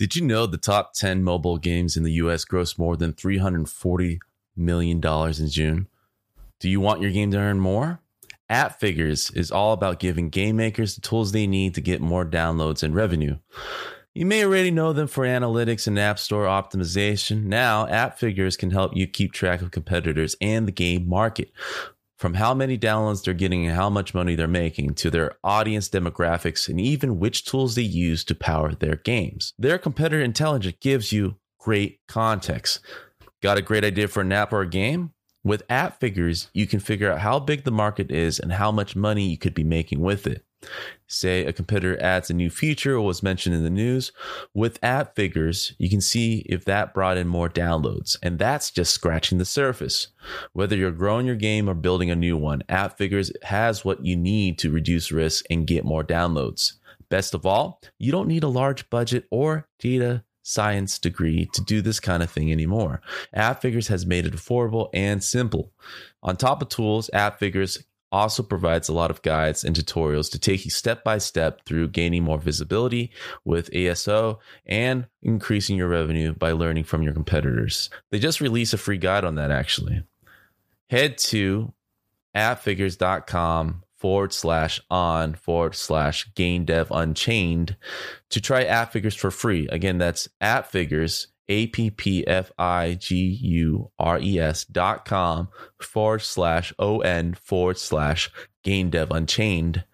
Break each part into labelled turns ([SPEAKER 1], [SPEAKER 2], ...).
[SPEAKER 1] Did you know the top 10 mobile games in the US gross more than $340 million in June? Do you want your game to earn more? App Figures is all about giving game makers the tools they need to get more downloads and revenue. You may already know them for analytics and app store optimization. Now, App Figures can help you keep track of competitors and the game market. From how many downloads they're getting and how much money they're making to their audience demographics and even which tools they use to power their games. Their competitor intelligence gives you great context. Got a great idea for an app or a game? With app figures, you can figure out how big the market is and how much money you could be making with it. Say a competitor adds a new feature or was mentioned in the news. With app figures, you can see if that brought in more downloads, and that's just scratching the surface. Whether you're growing your game or building a new one, app figures has what you need to reduce risk and get more downloads. Best of all, you don't need a large budget or data science degree to do this kind of thing anymore. App Figures has made it affordable and simple. On top of tools, App Figures also provides a lot of guides and tutorials to take you step by step through gaining more visibility with ASO and increasing your revenue by learning from your competitors. They just released a free guide on that actually. Head to appfigures.com forward slash on forward slash game dev unchained to try app figures for free. Again, that's app figures, A P P F I G U R E S dot com forward slash O N forward slash game dev unchained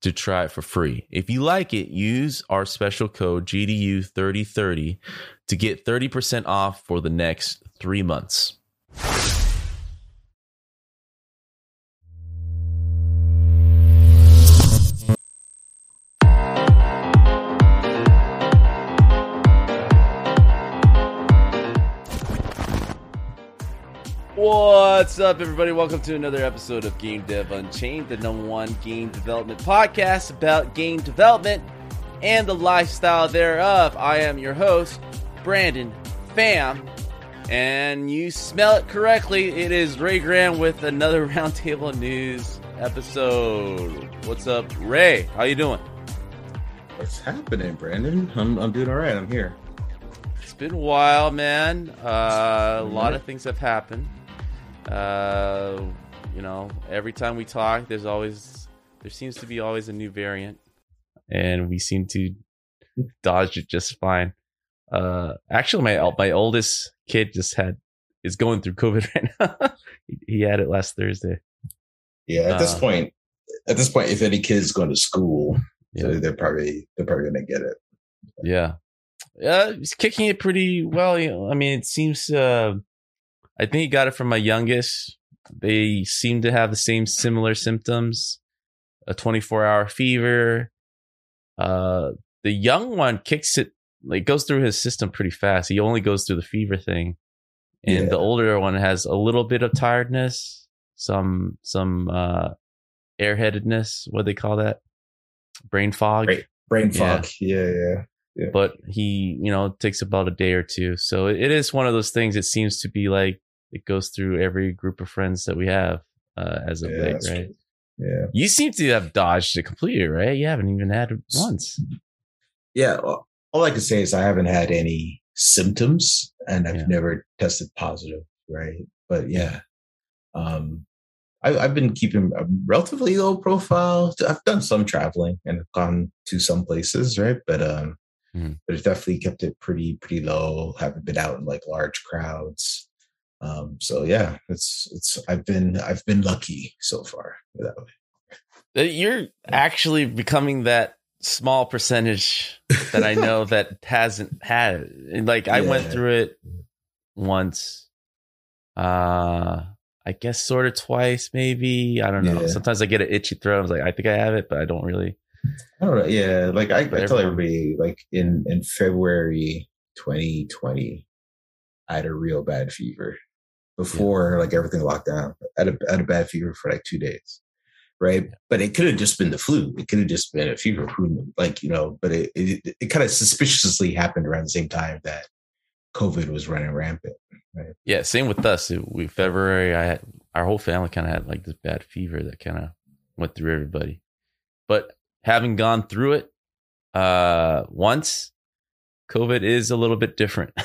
[SPEAKER 1] to try it for free. If you like it, use our special code GDU3030 to get 30% off for the next three months. What's up, everybody? Welcome to another episode of Game Dev Unchained, the number one game development podcast about game development and the lifestyle thereof. I am your host, Brandon Pham, and you smell it correctly. It is Ray Graham with another Roundtable News episode. What's up, Ray? How you doing?
[SPEAKER 2] What's happening, Brandon? I'm, I'm doing all right. I'm here.
[SPEAKER 1] It's been a while, man. Uh, a lot of things have happened. Uh, you know, every time we talk, there's always there seems to be always a new variant, and we seem to dodge it just fine. Uh, actually, my my oldest kid just had is going through COVID right now. he, had it last Thursday.
[SPEAKER 2] Yeah, at this
[SPEAKER 1] Uh,
[SPEAKER 2] point, at this point, if any kids going to school,
[SPEAKER 1] Yeah.
[SPEAKER 2] they're probably they're probably gonna get it.
[SPEAKER 1] Yeah. Yeah, he's kicking it pretty well. You know, I mean, it seems. Uh, I think he got it from my youngest. They seem to have the same similar symptoms: a 24-hour fever. Uh, the young one kicks it like goes through his system pretty fast. He only goes through the fever thing, and
[SPEAKER 2] Yeah.
[SPEAKER 1] the older one has a little bit of tiredness, some some uh, airheadedness. What do they call that? Brain fog
[SPEAKER 2] Brain, brain
[SPEAKER 1] Yeah.
[SPEAKER 2] fog. Yeah, yeah.
[SPEAKER 1] but he you know it takes about a day or two so it is one of those things it seems to be like it goes through every group of friends that we have uh, as of
[SPEAKER 2] Yeah,
[SPEAKER 1] late right
[SPEAKER 2] true. Yeah,
[SPEAKER 1] you seem to have dodged it completely right you haven't even had it once
[SPEAKER 2] yeah. Well, all I can say is I haven't had any symptoms, and I've
[SPEAKER 1] Yeah.
[SPEAKER 2] never tested positive. Right, but yeah, um, I, I've been keeping a relatively low profile. I've done some traveling and gone to some places, right? But um,
[SPEAKER 1] Mhm.
[SPEAKER 2] but it's definitely kept it pretty pretty low. Haven't been out in like large crowds. Um, so yeah, it's it's I've been I've been lucky so far that way.
[SPEAKER 1] Uh, You're actually becoming that small percentage that I know that hasn't had it. Like I went through it once. Uh I guess sort of twice, maybe. I don't know.
[SPEAKER 2] Yeah.
[SPEAKER 1] Sometimes I get an itchy throat. I was like, I think I have it, but I don't really.
[SPEAKER 2] I don't know. Yeah, like I, I tell everybody, like in in February 2020, I had a real bad fever before like everything locked down. I had a, I had a bad fever for like two days, right? But it could have just been the flu. It could have just been a fever, like you know. But it it, it kind of suspiciously happened around the same time that COVID was running rampant.
[SPEAKER 1] Yeah, same with us. It- We February, I had our whole family kind of had like this bad fever that kind of went through everybody. But having gone through it uh once, COVID is a little bit different.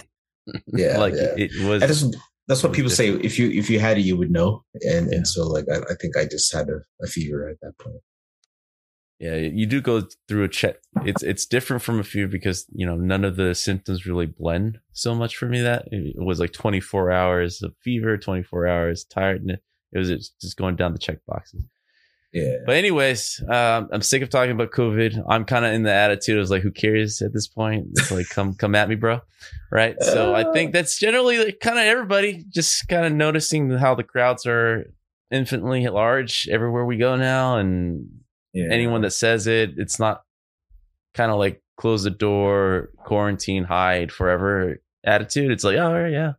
[SPEAKER 2] Yeah,
[SPEAKER 1] like
[SPEAKER 2] yeah.
[SPEAKER 1] it was.
[SPEAKER 2] Just that's what people say. If you if you had it, you would know. And
[SPEAKER 1] Yeah.
[SPEAKER 2] and so like I, I think I just had a, a fever at that point.
[SPEAKER 1] yeah, you do go through a check. It's it's different from a few because you know none of the symptoms really blend so much for me. That it was like 24 hours of fever, 24 hours tiredness. It was just going down the check boxes.
[SPEAKER 2] Yeah.
[SPEAKER 1] But anyways, um, I'm sick of talking about COVID. I'm kind of in the attitude of like, who cares at this point? It's like, come, come at me, bro. Right. So I think that's generally like, kind of everybody just kind of noticing how the crowds are infinitely large everywhere we go now, and
[SPEAKER 2] yeah.
[SPEAKER 1] anyone that says it, it's not kind of like close the door, quarantine, hide forever attitude. It's like, oh yeah,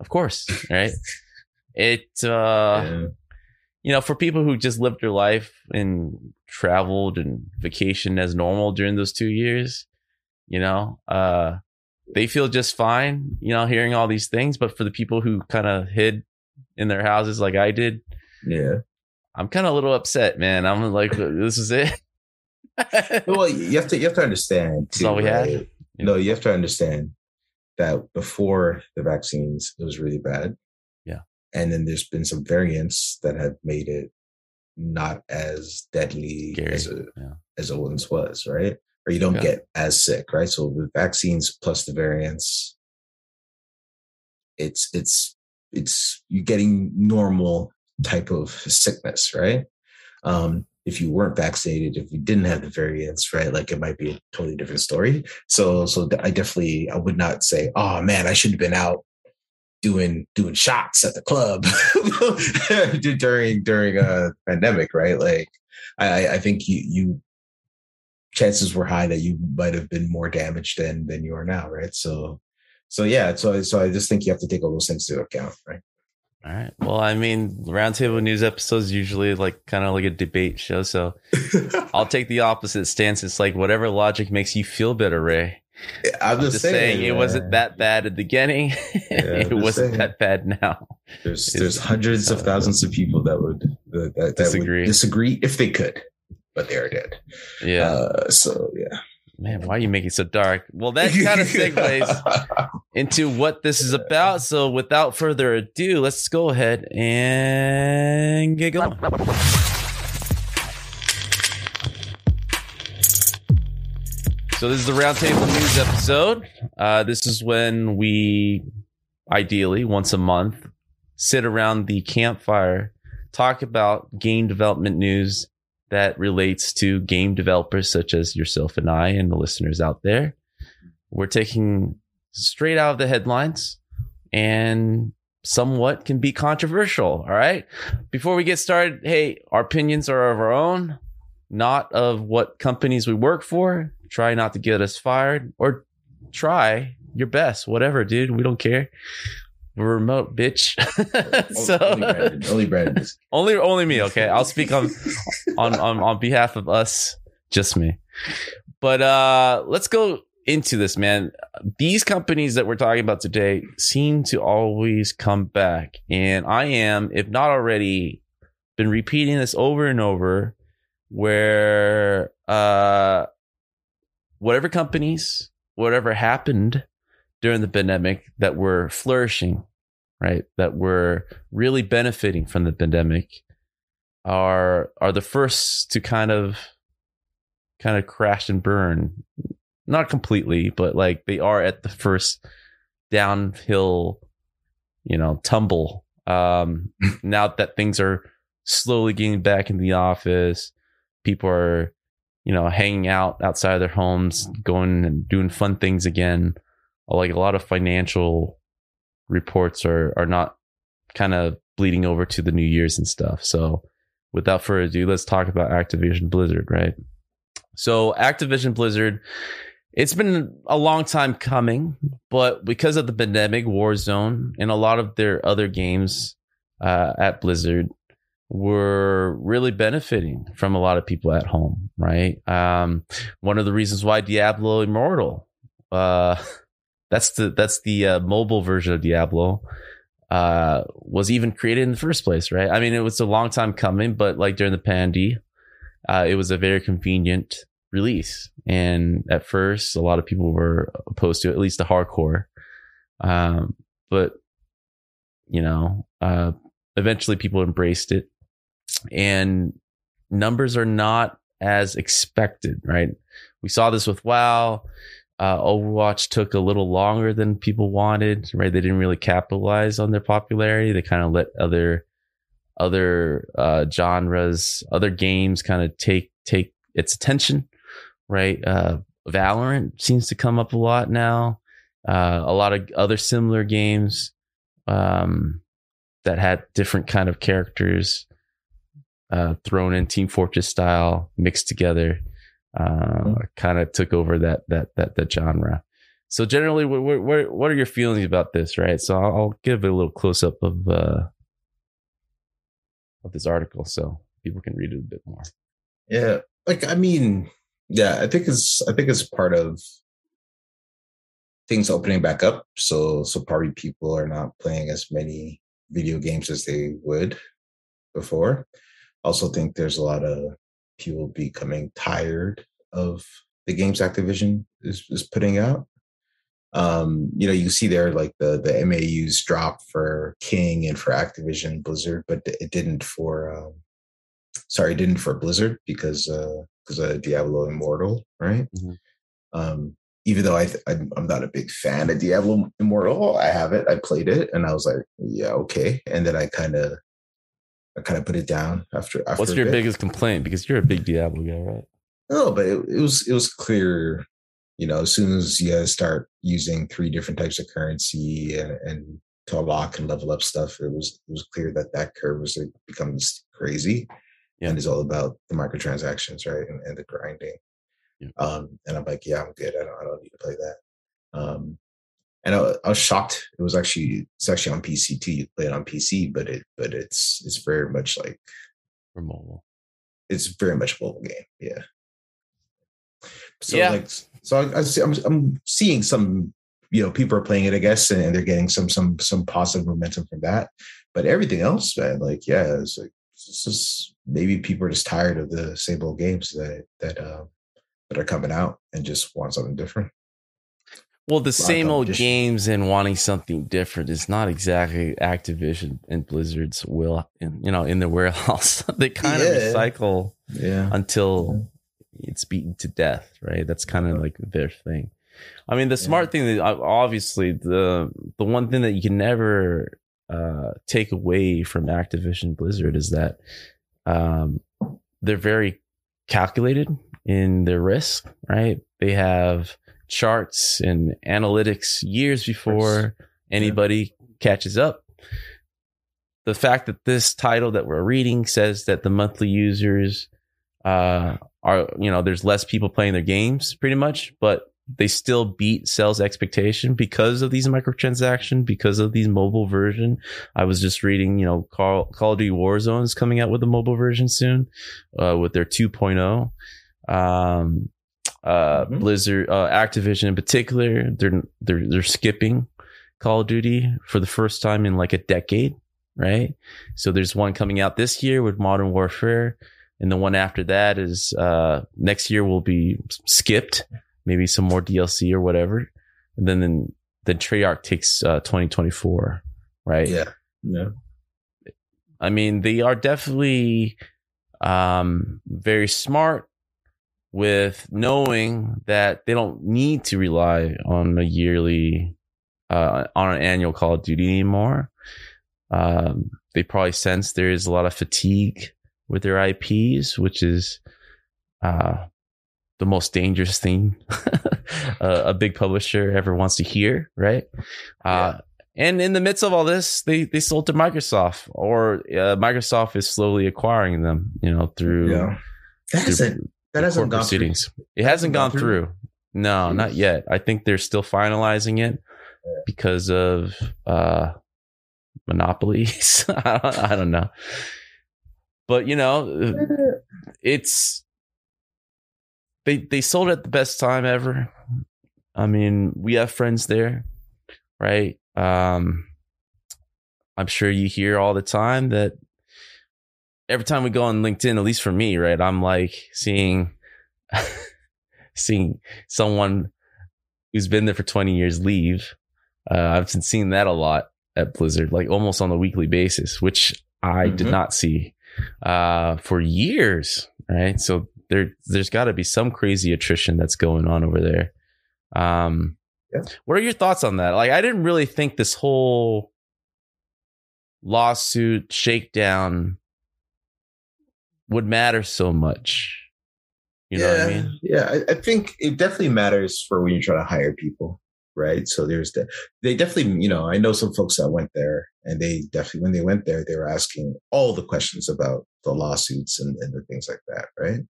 [SPEAKER 1] of course, right? It uh
[SPEAKER 2] Yeah.
[SPEAKER 1] You know, for people who just lived their life and traveled and vacationed as normal during those two years, you know, uh, they feel just fine, you know, hearing all these things. But for the people who kind of hid in their houses like I did,
[SPEAKER 2] Yeah.
[SPEAKER 1] I'm kind of a little upset, man. I'm like, this is it.
[SPEAKER 2] Well, you have to you have to understand.
[SPEAKER 1] That's all we had?
[SPEAKER 2] right? No, you have to understand that before the vaccines, it was really bad. And then there's been some variants that have made it not as deadly
[SPEAKER 1] Scary,
[SPEAKER 2] as it,
[SPEAKER 1] yeah.
[SPEAKER 2] as it once was, right? Or you don't
[SPEAKER 1] Yeah.
[SPEAKER 2] get as sick, right? So with vaccines plus the variants, it's it's it's you're getting normal type of sickness, right? Um, if you weren't vaccinated, if you didn't have the variants, right, like it might be a totally different story. So, so I definitely I would not say, oh man, I should have been out doing doing shots at the club during during a pandemic, right? Like, I I think you you chances were high that you might have been more damaged than than you are now, right? So, so yeah, so so I just think you have to take all those things into account, right?
[SPEAKER 1] All right. Well, I mean, roundtable news episodes usually like kind of like a debate show. So I'll take the opposite stance. It's like whatever logic makes you feel better, Ray.
[SPEAKER 2] I'm
[SPEAKER 1] I'm
[SPEAKER 2] just,
[SPEAKER 1] just saying, it
[SPEAKER 2] man.
[SPEAKER 1] wasn't that bad at the beginning. it wasn't
[SPEAKER 2] saying.
[SPEAKER 1] that bad now.
[SPEAKER 2] There's
[SPEAKER 1] It's-
[SPEAKER 2] there's hundreds of thousands of people that would that, that,
[SPEAKER 1] Disagree.
[SPEAKER 2] would disagree if they could, but they are dead.
[SPEAKER 1] Yeah.
[SPEAKER 2] Uh, so yeah.
[SPEAKER 1] Man, why are you making it so dark? Well, that kind of segues into what this is about. So without further ado, let's go ahead and get going. So this is the roundtable news episode. Uh, this is when we, ideally once a month, sit around the campfire, talk about game development news that relates to game developers such as yourself and I and the listeners out there. We're taking straight out of the headlines and somewhat can be controversial. All right. Before we get started, hey, our opinions are of our own, not of what companies we work for. Try not to get us fired or try your best, whatever, dude. We don't care. We're remote, bitch. so
[SPEAKER 2] only Brandon, only Brandon
[SPEAKER 1] only only me okay i'll speak on on on on behalf of us just me but uh let's go into this man these companies that we're talking about today seem to always come back and i am if not already been repeating this over and over where uh whatever companies whatever happened during the pandemic that were flourishing right that were really benefiting from the pandemic are are the first to kind of kind of crash and burn. Not completely, but like they are at the first downhill, you know, tumble. Um, now that things are slowly getting back in the office, people are, you know, hanging out outside of their homes, going and doing fun things again. Like a lot of financial reports are are not kind of bleeding over to the New Year's and stuff. So, without further ado, let's talk about Activision Blizzard, right? So, Activision Blizzard it's been a long time coming, but because of the pandemic, Warzone, and a lot of their other games uh, at Blizzard were really benefiting from a lot of people at home, right? Um, one of the reasons why Diablo Immortal, uh, that's the that's the uh, mobile version of Diablo, uh, was even created in the first place, right? I mean, it was a long time coming, but like during the pandy, uh, it was a very convenient release. And at first, a lot of people were opposed to it, at least the hardcore. Um, but you know, uh, eventually people embraced it, and numbers are not as expected, right? We saw this with WoW. Uh, Overwatch took a little longer than people wanted, right? They didn't really capitalize on their popularity. They kind of let other other uh, genres, other games, kind of take take its attention right? Uh, Valorant seems to come up a lot now. Uh, a lot of other similar games um, that had different kind of characters uh, thrown in Team Fortress style, mixed together, uh, mm-hmm. kind of took over that that that that genre. So generally, what, what what are your feelings about this? Right. So I'll, I'll give a little close up of uh, of this article so people can read it a bit more.
[SPEAKER 2] Yeah, like I mean, yeah, I think it's I think it's part of things opening back up. So so probably people are not playing as many video games as they would before. Also think there's a lot of people becoming tired of the games Activision is, is putting out. Um, you know, you see there like the the MAUs drop for King and for Activision Blizzard, but it didn't for um, sorry, it didn't for Blizzard because uh because of Diablo Immortal, right? Mm-hmm. Um, even though I, th- I'm not a big fan of Diablo Immortal, I have it, I played it, and I was like, yeah, okay. And then I kind of, I kind of put it down after. after
[SPEAKER 1] What's your biggest complaint? Because you're a big Diablo guy, right?
[SPEAKER 2] No, but it, it was it was clear, you know, as soon as you start using three different types of currency and, and to unlock and level up stuff, it was it was clear that that curve was like, becomes crazy yeah. and it's all about the microtransactions, right, and, and the grinding. Yeah. Um, and I'm like, yeah, I'm good. I don't, I don't need to play that. Um, and I, I, was shocked. It was actually it's actually on PC too. You play it on PC, but it but it's it's very much like
[SPEAKER 1] for mobile.
[SPEAKER 2] It's very much a mobile game. Yeah. So yeah. like so I, I see, I'm I'm seeing some you know people are playing it I guess and, and they're getting some some some positive momentum from that. But everything else, man, like yeah, it's like it's just maybe people are just tired of the same old games that that uh, that are coming out and just want something different.
[SPEAKER 1] Well, the same old games and wanting something different is not exactly Activision and Blizzard's will, in, you know, in the warehouse. they kind yeah. of recycle yeah. until yeah. it's beaten to death, right? That's kind of like their thing. I mean, the smart thing that obviously the the one thing that you can never uh, take away from Activision Blizzard is that um, they're very calculated in their risk, right? They have charts and analytics years before anybody yeah. catches up. The fact that this title that we're reading says that the monthly users uh, are, you know, there's less people playing their games pretty much, but they still beat sales expectation because of these microtransaction, because of these mobile version. I was just reading, you know, Call, Call of Duty Warzone is coming out with a mobile version soon, uh, with their 2.0. Um, uh, mm-hmm. Blizzard, uh, Activision in particular, they're, they're, they're skipping Call of Duty for the first time in like a decade, right? So there's one coming out this year with Modern Warfare. And the one after that is, uh, next year will be skipped maybe some more DLC or whatever. And then then, then Treyarch takes uh, 2024, right?
[SPEAKER 2] Yeah. Yeah.
[SPEAKER 1] I mean, they are definitely um, very smart with knowing that they don't need to rely on a yearly, uh, on an annual Call of Duty anymore. Um, they probably sense there is a lot of fatigue with their IPs, which is uh, the most dangerous thing a big publisher ever wants to hear, right? Uh, and in the midst of all this, they they sold to Microsoft, or uh, Microsoft is slowly acquiring them, you know, through
[SPEAKER 2] yeah. That hasn't that hasn't gone proceedings.
[SPEAKER 1] Through. It hasn't gone, gone through. through. No, Jeez. not yet. I think they're still finalizing it because of uh monopolies. I, don't, I don't know, but you know, it's they they sold at the best time ever. I mean, we have friends there, right? Um, I'm sure you hear all the time that every time we go on LinkedIn, at least for me, right? I'm like seeing seeing someone who's been there for 20 years leave. Uh, I've been seeing that a lot at Blizzard, like almost on a weekly basis, which I mm-hmm. did not see uh, for years, right? So there, there's got to be some crazy attrition that's going on over there. Um, yeah. What are your thoughts on that? Like, I didn't really think this whole lawsuit shakedown would matter so much. You know
[SPEAKER 2] yeah,
[SPEAKER 1] what I mean?
[SPEAKER 2] Yeah, I, I, think it definitely matters for when you try to hire people, right? So there's the, they definitely, you know, I know some folks that went there and they definitely, when they went there, they were asking all the questions about the lawsuits and, and the things like that, right?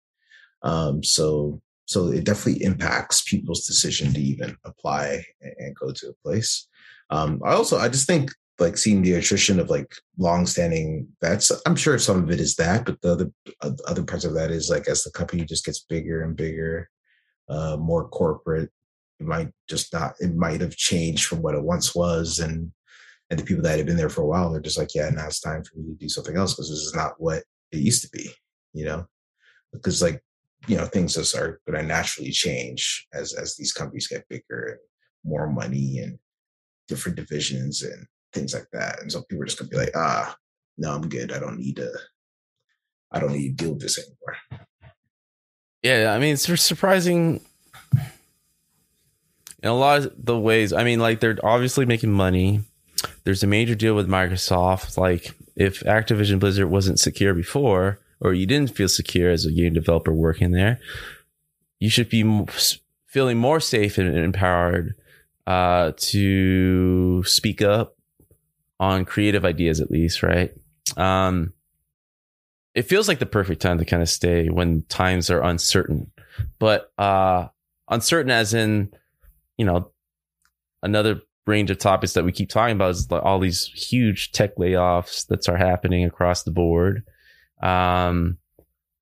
[SPEAKER 2] Um, so so it definitely impacts people's decision to even apply and, go to a place. Um, I also I just think like seeing the attrition of like long-standing vets. I'm sure some of it is that, but the other other parts of that is like as the company just gets bigger and bigger, uh, more corporate, it might just not. It might have changed from what it once was, and and the people that have been there for a while, they're just like, yeah, now it's time for me to do something else because this is not what it used to be, you know. Because like you know things just are going to naturally change as as these companies get bigger and more money and different divisions and things like that and so people are just to be like ah no i'm good. I don't need to i don't need to deal with this anymore.
[SPEAKER 1] Yeah i mean it's surprising in a lot of the ways i mean like they're obviously making money. There's a major deal with microsoft like if activision blizzard wasn't secure before or you didn't feel secure as a game developer working there, you should be feeling more safe and empowered uh, to speak up on creative ideas, at least, right? Um, it feels like the perfect time to kind of stay when times are uncertain, but uh, uncertain as in, you know, another range of topics that we keep talking about is all these huge tech layoffs that are happening across the board um,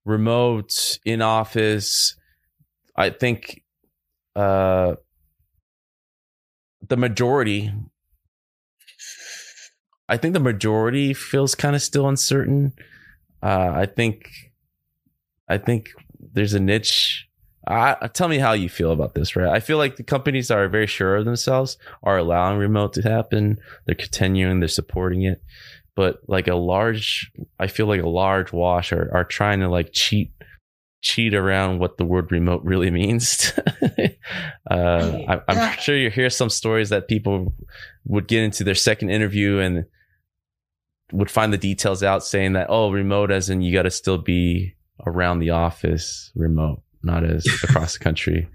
[SPEAKER 1] remote, in office. I think uh, the majority, I think the majority feels kind of still uncertain. Uh, I think, I think there's a niche. Uh, tell me how you feel about this, right? I feel like the companies that are very sure of themselves are allowing remote to happen. They're continuing, they're supporting it but like a large i feel like a large wash are, are trying to like cheat cheat around what the word remote really means uh, I, am sure you hear some stories that people would get into their second interview and would find the details out saying that oh remote as in you got to still be around the office remote not as across the country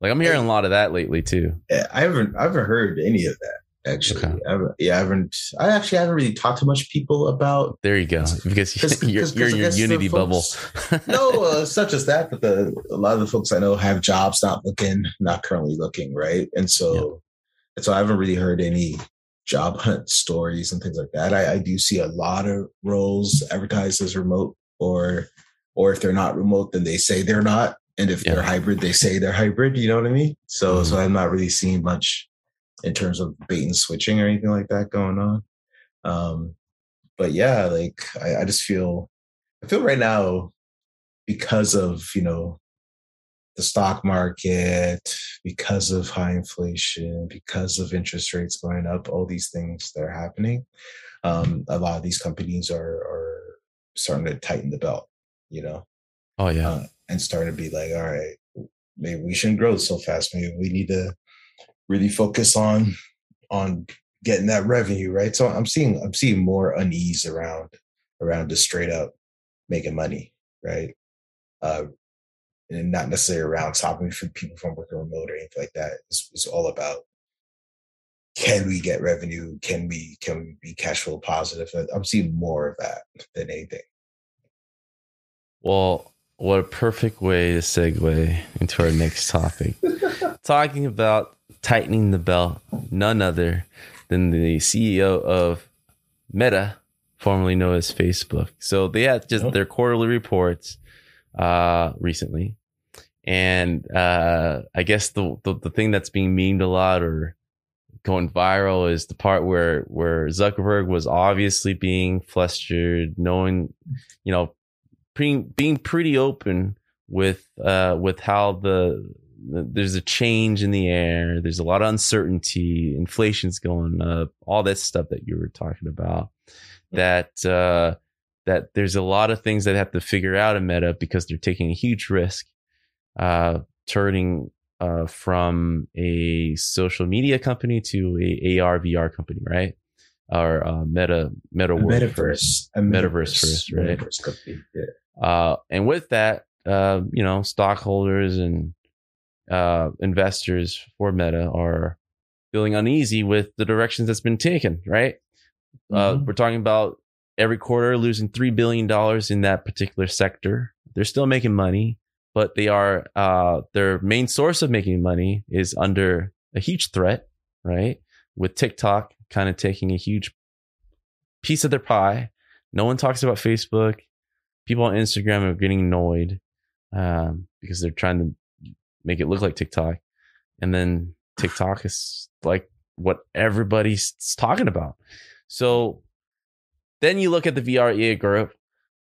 [SPEAKER 1] like i'm hearing a lot of that lately too
[SPEAKER 2] i haven't i haven't heard any of that actually. Okay. I yeah, I haven't. I actually haven't really talked to much people about.
[SPEAKER 1] There you go, because Cause, you're, cause, you're in your Unity folks,
[SPEAKER 2] bubble. no, uh, such as that, but the a lot of the folks I know have jobs, not looking, not currently looking, right? And so, yep. and so I haven't really heard any job hunt stories and things like that. I, I do see a lot of roles advertised as remote, or or if they're not remote, then they say they're not. And if they're hybrid, they say they're hybrid. You know what I mean? So, mm-hmm. so I'm not really seeing much in terms of bait and switching or anything like that going on. Um, but yeah, like I, I just feel, I feel right now because of, you know, the stock market, because of high inflation, because of interest rates going up, all these things that are happening, um, a lot of these companies are, are starting to tighten the belt, you know.
[SPEAKER 1] Oh yeah.
[SPEAKER 2] Uh, and starting to be like, all right, maybe we shouldn't grow so fast. Maybe we need to really focus on on getting that revenue, right? So I'm seeing I'm seeing more unease around around just straight up making money, right? Uh and not necessarily around stopping for people from working remote or anything like that. It's, it's all about can we get revenue? Can we can we be cash flow positive? I'm seeing more of that than anything.
[SPEAKER 1] Well, what a perfect way to segue into our next topic. Talking about tightening the belt, none other than the CEO of Meta, formerly known as Facebook. So they had just oh. their quarterly reports uh, recently. And uh, I guess the, the, the thing that's being memed a lot or going viral is the part where where Zuckerberg was obviously being flustered, knowing, you know, being being pretty open with uh with how the, the there's a change in the air, there's a lot of uncertainty, inflation's going up, all that stuff that you were talking about. That uh that there's a lot of things that have to figure out in Meta because they're taking a huge risk, uh, turning uh, from a social media company to a AR VR company, right? Or uh, Meta Meta
[SPEAKER 2] a World metaverse,
[SPEAKER 1] a metaverse, metaverse first, right? Metaverse company, yeah. Uh, and with that, uh, you know, stockholders and uh, investors for Meta are feeling uneasy with the directions that's been taken, right? Uh, mm-hmm. we're talking about every quarter losing three billion dollars in that particular sector. They're still making money but they are uh, their main source of making money is under a huge threat, right? With TikTok kind of taking a huge piece of their pie. No one talks about Facebook. People on Instagram are getting annoyed um, because they're trying to make it look like TikTok, and then TikTok is like what everybody's talking about. So then you look at the VREA group,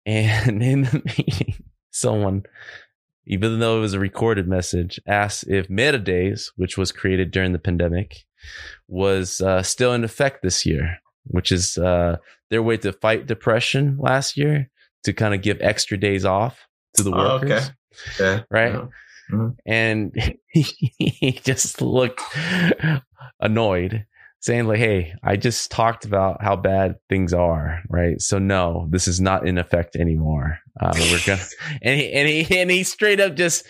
[SPEAKER 1] and in the meeting, someone even though it was a recorded message, asked if MetaDays, which was created during the pandemic, was uh, still in effect this year, which is uh, their way to fight depression last year to kind of give extra days off to the workers. Oh, okay. Yeah. Right. Yeah. Mm-hmm. And he just looked annoyed saying like, "Hey, I just talked about how bad things are, right? So no, this is not in effect anymore. Um, we're gonna." and he and he and he straight up just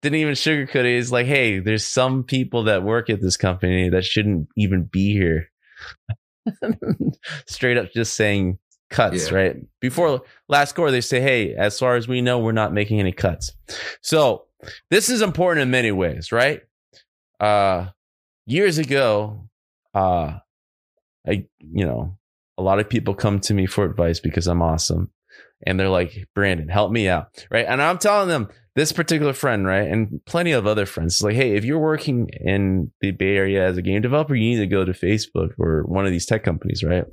[SPEAKER 1] didn't even sugarcoat it. He's like, "Hey, there's some people that work at this company that shouldn't even be here." straight up, just saying cuts, yeah. right? Before last quarter, they say, "Hey, as far as we know, we're not making any cuts." So this is important in many ways, right? Uh, years ago, uh, I, you know, a lot of people come to me for advice because I'm awesome. And they're like, Brandon, help me out. Right. And I'm telling them this particular friend, right. And plenty of other friends, like, hey, if you're working in the Bay Area as a game developer, you need to go to Facebook or one of these tech companies, right?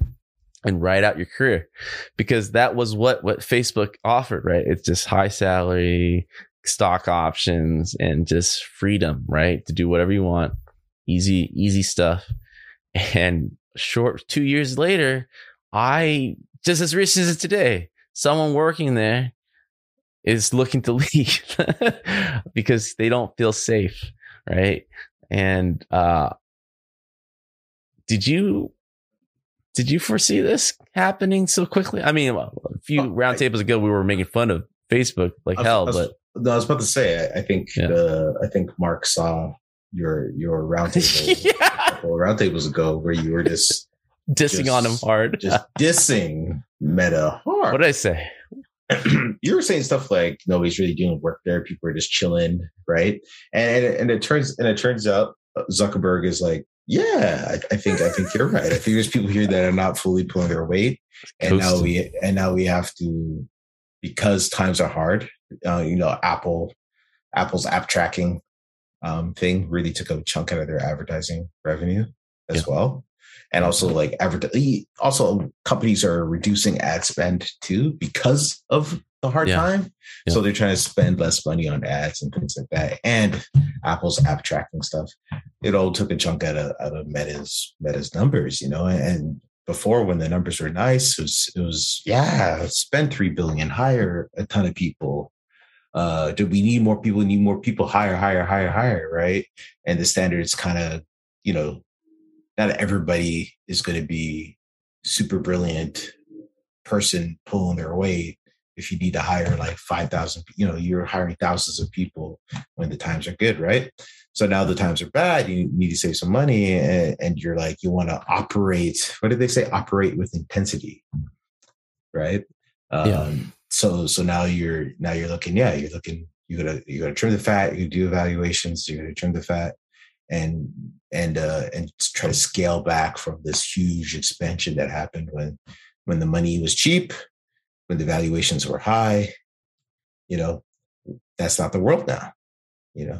[SPEAKER 1] And write out your career because that was what, what Facebook offered, right? It's just high salary, stock options, and just freedom, right? To do whatever you want. Easy, easy stuff. And short two years later, I just as recent as today, someone working there is looking to leave because they don't feel safe, right? And uh did you did you foresee this happening so quickly? I mean, a few oh, roundtables ago, we were making fun of Facebook like
[SPEAKER 2] was,
[SPEAKER 1] hell,
[SPEAKER 2] was,
[SPEAKER 1] but
[SPEAKER 2] no, I was about to say, I, I think yeah. uh, I think Mark saw your your roundtable yeah. Couple roundtables ago where you were just
[SPEAKER 1] dissing just, on him hard,
[SPEAKER 2] just dissing Meta hard.
[SPEAKER 1] What did I say?
[SPEAKER 2] you were saying stuff like nobody's really doing work there; people are just chilling, right? And and, and it turns and it turns out Zuckerberg is like, yeah, I, I, think I think you're right. I think there's people here that are not fully pulling their weight, and Coasting. now we and now we have to because times are hard. Uh, you know, Apple Apple's app tracking um, thing really took a chunk out of their advertising revenue as yeah. well. And also like advertising, also companies are reducing ad spend too because of the hard yeah. time. Yeah. So they're trying to spend less money on ads and things like that. And Apple's app tracking stuff. It all took a chunk out of out of Meta's Meta's numbers, you know, and before when the numbers were nice, it was, it was yeah, spend three billion, hire a ton of people. Uh, do we need more people? We need more people, hire, hire, hire, hire, right? And the standards kind of, you know, not everybody is going to be super brilliant person pulling their weight if you need to hire like 5000 you know you're hiring thousands of people when the times are good right so now the times are bad you need to save some money and, and you're like you want to operate what did they say operate with intensity right yeah. So so now you're now you're looking yeah you're looking you gotta you gotta trim the fat you do evaluations you gotta trim the fat and and uh and try to scale back from this huge expansion that happened when when the money was cheap when the valuations were high. You know, that's not the world now, you know.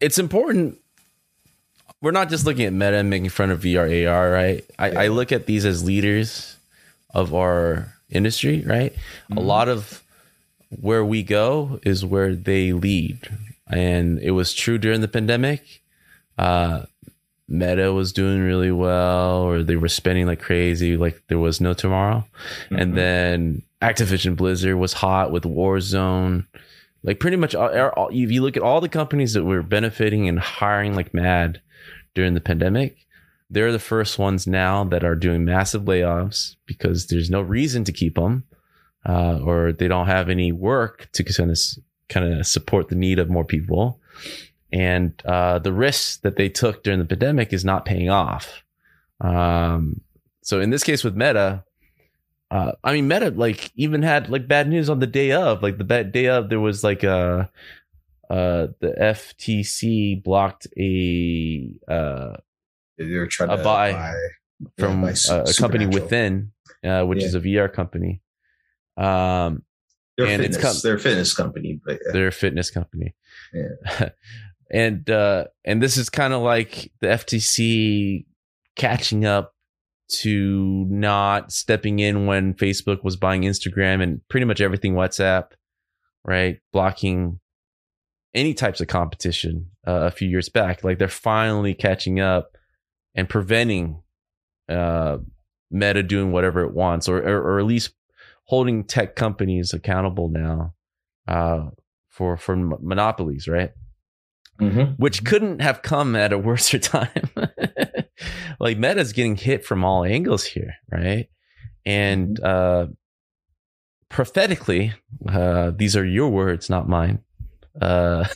[SPEAKER 1] it's important. We're not just looking at meta and making fun of VR AR, right? I, yeah. I look at these as leaders of our industry, right? Mm-hmm. A lot of where we go is where they lead. And it was true during the pandemic. Uh, Meta was doing really well, or they were spending like crazy, like there was no tomorrow. Mm-hmm. And then Activision Blizzard was hot with Warzone. Like pretty much, all, all, if you look at all the companies that were benefiting and hiring like mad during the pandemic, they're the first ones now that are doing massive layoffs because there's no reason to keep them, uh, or they don't have any work to kind of kind of support the need of more people, and uh, the risks that they took during the pandemic is not paying off. Um, so in this case with Meta, uh, I mean, Meta like even had like bad news on the day of. Like the bad day of, there was like a uh, the FTC blocked a uh,
[SPEAKER 2] they were trying a to buy, buy
[SPEAKER 1] from yeah, buy a, a company within, uh, which yeah. is a VR company. Um,
[SPEAKER 2] they're and fitness, it's com- they're fitness company, but
[SPEAKER 1] yeah. they're fitness company. Yeah. and uh, and this is kind of like the FTC catching up to not stepping in when Facebook was buying Instagram and pretty much everything WhatsApp, right? Blocking any types of competition uh, a few years back. Like they're finally catching up and preventing uh, Meta doing whatever it wants, or, or, or at least holding tech companies accountable now uh, for for monopolies, right? Mm-hmm. Which couldn't have come at a worse time. Like Meta's getting hit from all angles here, right? And mm-hmm. uh, prophetically, uh, these are your words, not mine. Uh,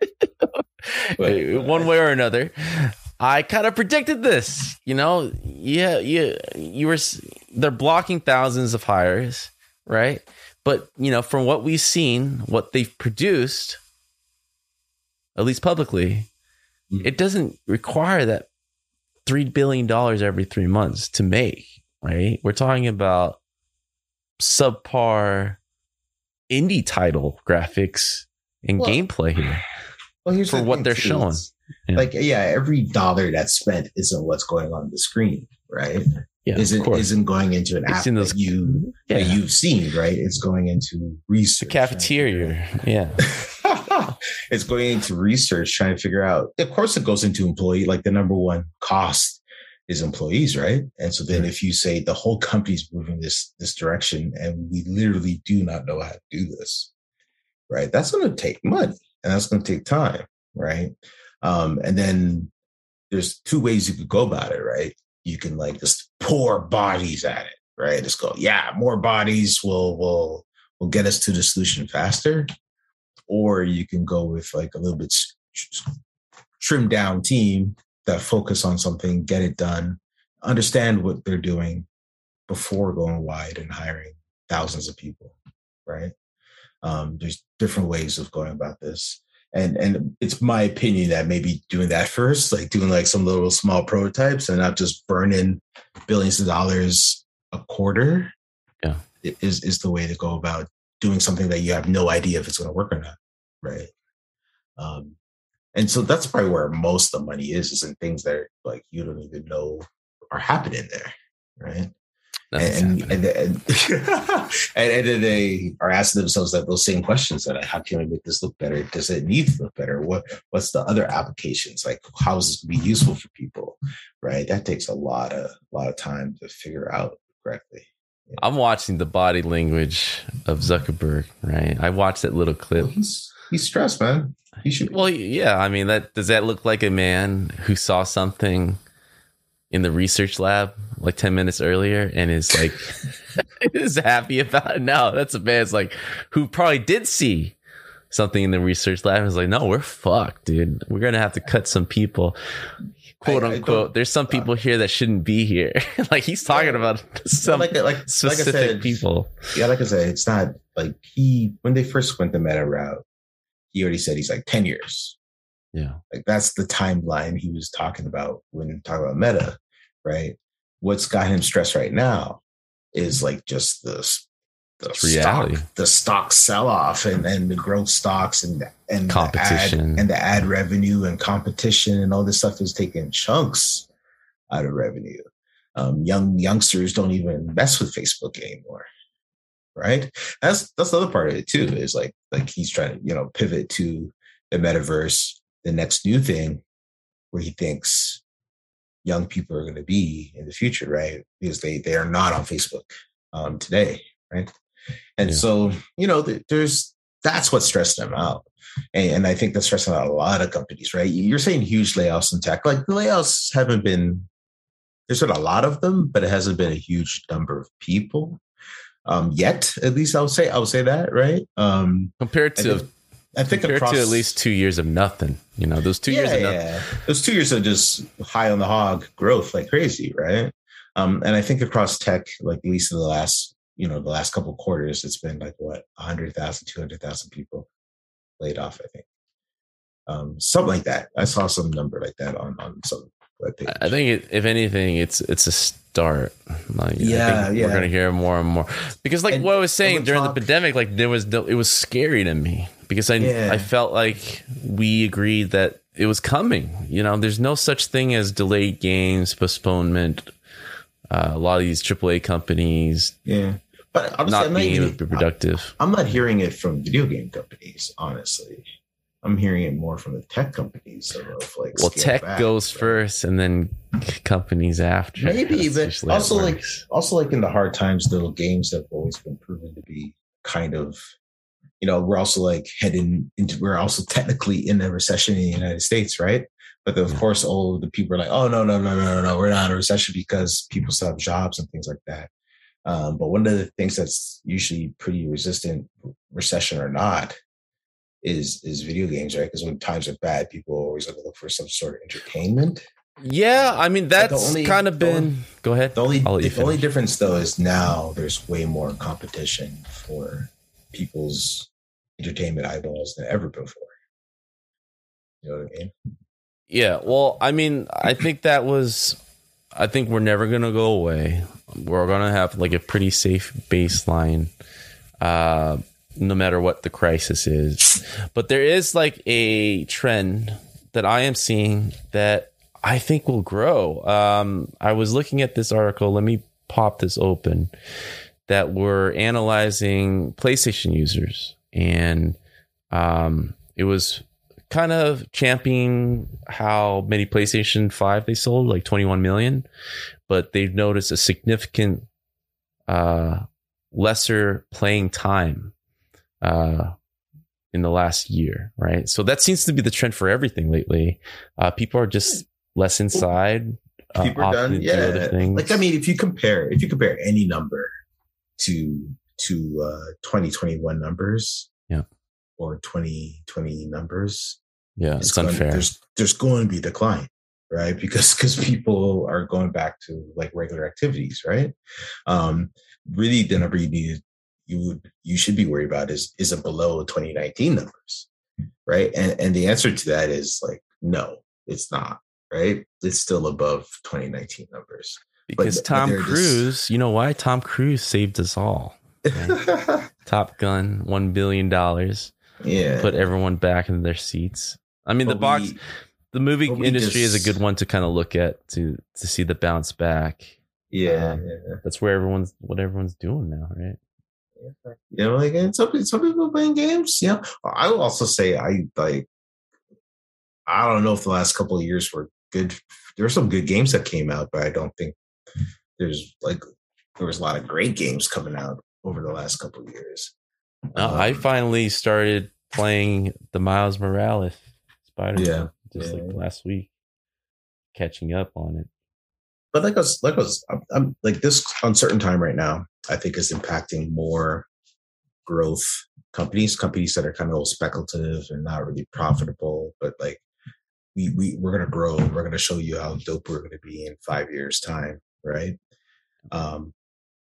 [SPEAKER 1] one way or another, I kind of predicted this. You know, yeah, yeah, you were. They're blocking thousands of hires, right? But you know, from what we've seen, what they've produced, at least publicly, mm-hmm. it doesn't require that three billion dollars every three months to make. Right? We're talking about subpar indie title graphics and well, gameplay here well, here's for the what they're too, showing.
[SPEAKER 2] Yeah. Like, yeah, every dollar that's spent isn't what's going on the screen, right? Yeah, isn't isn't going into an it's app in those, that you yeah. that you've seen, right? It's going into research,
[SPEAKER 1] the cafeteria, right? yeah.
[SPEAKER 2] it's going into research, trying to figure out. Of course, it goes into employee. Like the number one cost is employees, right? And so then, if you say the whole company's moving this this direction, and we literally do not know how to do this, right? That's going to take money, and that's going to take time, right? Um, and then there's two ways you could go about it, right? you can like just pour bodies at it, right? Just go, yeah, more bodies will will will get us to the solution faster. Or you can go with like a little bit trimmed down team that focus on something, get it done, understand what they're doing before going wide and hiring thousands of people, right? Um, there's different ways of going about this. And and it's my opinion that maybe doing that first, like doing like some little small prototypes and not just burning billions of dollars a quarter,
[SPEAKER 1] yeah,
[SPEAKER 2] is is the way to go about doing something that you have no idea if it's going to work or not, right? Um, and so that's probably where most of the money is, is in things that like you don't even know are happening there, right? and and, and, and, then they are asking themselves that those same questions that how can we make this look better? Does it need to look better? What what's the other applications? Like how is this be useful for people? Right? That takes a lot of a lot of time to figure out correctly
[SPEAKER 1] yeah. i'm watching the body language of zuckerberg right? I watched that little clip. Well,
[SPEAKER 2] he's, he's stressed man. He should
[SPEAKER 1] well yeah i mean that does that look like a man who saw something in the research lab like 10 minutes earlier and is like is happy about it? Now that's a man like who probably did see something in the research lab and was like no we're fucked dude. We're gonna have to cut some people quote I, unquote I there's some people uh, here that shouldn't be here like he's talking yeah, about some like, like specific like said, people
[SPEAKER 2] yeah like i said it's not like he when they first went the meta route he already said he's like 10 years
[SPEAKER 1] yeah.
[SPEAKER 2] Like that's the timeline he was talking about when talking about meta, right? What's got him stressed right now is like just the the stock, the stock sell off and, and the growth stocks and and
[SPEAKER 1] competition
[SPEAKER 2] the ad, and the ad revenue and competition and all this stuff is taking chunks out of revenue. Um, young youngsters don't even mess with Facebook anymore, right? That's that's the other part of it too. Is like like he's trying to you know pivot to the metaverse the next new thing where he thinks young people are going to be in the future, right? Because they they are not on Facebook um, today, right? And yeah. so you know, there's that's what stressed them out, and, and I think that's stressing out a lot of companies, right? You're saying huge layoffs in tech, like the layoffs haven't been. There's been a lot of them, but it hasn't been a huge number of people um, yet. At least I would say I would say that, right? Um,
[SPEAKER 1] Compared to I think compared across, to at least two years of nothing. You know, those two yeah, years of nothing. Yeah.
[SPEAKER 2] Those two years of just high on the hog growth like crazy, right? Um, and I think across tech, like at least in the last, you know, the last couple quarters, it's been like what 100,000, 200,000 people laid off. I think um, something like that. I saw some number like that on on some webpage.
[SPEAKER 1] I think it, if anything, it's it's a start. Like,
[SPEAKER 2] yeah, yeah.
[SPEAKER 1] We're gonna hear more and more because, like and, what I was saying during talk, the pandemic, like there was no, it was scary to me because I yeah. I felt like we agreed that it was coming. You know, there's no such thing as delayed games, postponement. Uh, a lot of these AAA companies,
[SPEAKER 2] yeah, but
[SPEAKER 1] not being able to be productive.
[SPEAKER 2] I'm not hearing it from video game companies, honestly. I'm hearing it more from the tech companies of like.
[SPEAKER 1] Well, tech back, goes right? first, and then companies after.
[SPEAKER 2] Maybe, but also like also like in the hard times, little games have always been proven to be kind of you know, we're also like heading into, we're also technically in a recession in the United States, right? But of course, all the people are like, oh, no, no, no, no, no, no, we're not in a recession because people still have jobs and things like that. Um, but one of the things that's usually pretty resistant, recession or not, is is video games, right? Because when times are bad, people are always going to look for some sort of entertainment.
[SPEAKER 1] Yeah, I mean that's only, kind of been.
[SPEAKER 2] Only,
[SPEAKER 1] go ahead.
[SPEAKER 2] The only the only difference though is now there's way more competition for people's entertainment eyeballs than ever before. You know what I mean?
[SPEAKER 1] Yeah. Well, I mean, I think that was. I think we're never gonna go away. We're gonna have like a pretty safe baseline, uh, no matter what the crisis is. But there is like a trend that I am seeing that I think will grow. Um, I was looking at this article. Let me pop this open that were analyzing PlayStation users, and um, it was kind of championing how many PlayStation Five they sold, like 21 million, but they've noticed a significant uh, lesser playing time uh, in the last year, right? So that seems to be the trend for everything lately. Uh, people are just less inside uh,
[SPEAKER 2] people are done.
[SPEAKER 1] opted to do
[SPEAKER 2] Yeah, like I mean, if you compare, if you compare any number to to uh 2021 numbers,
[SPEAKER 1] Yeah.
[SPEAKER 2] Or 2020 numbers,
[SPEAKER 1] yeah, it's,
[SPEAKER 2] going,
[SPEAKER 1] unfair.
[SPEAKER 2] There's there's going to be decline, right? Because because people are going back to like regular activities, right? Um, really, the number you need you would you should be worried about is is it below 2019 numbers, right? And and the answer to that is like no, it's not, right? It's still above 2019 numbers.
[SPEAKER 1] because
[SPEAKER 2] but
[SPEAKER 1] Tom
[SPEAKER 2] just-
[SPEAKER 1] Cruise, you know why? Tom Cruise saved us all. Top Gun, one billion dollars,
[SPEAKER 2] yeah,
[SPEAKER 1] put everyone back in their seats. I mean, the box,
[SPEAKER 2] we-
[SPEAKER 1] the movie
[SPEAKER 2] but
[SPEAKER 1] industry is a good one to kind of look at to to see the bounce back.
[SPEAKER 2] yeah,
[SPEAKER 1] Um,
[SPEAKER 2] yeah.
[SPEAKER 1] That's where everyone's what everyone's doing now, right?
[SPEAKER 2] You know, like and some some people playing games. You know, I will also say I like. I don't know if the last couple of years were good. There were some good games that came out, but I don't think there's like there was a lot of great games coming out over the last couple of years.
[SPEAKER 1] No, I
[SPEAKER 2] Um,
[SPEAKER 1] finally started playing the Miles Morales Spider Man
[SPEAKER 2] Yeah,
[SPEAKER 1] just
[SPEAKER 2] yeah.
[SPEAKER 1] like last week, catching up on it.
[SPEAKER 2] but like us, like us, I'm, I'm like this uncertain time right now. I think is impacting more growth companies, companies that are kind of all speculative and not really profitable, but like we we we're gonna grow. We're gonna show you how dope we're gonna be in five years time, right? Um,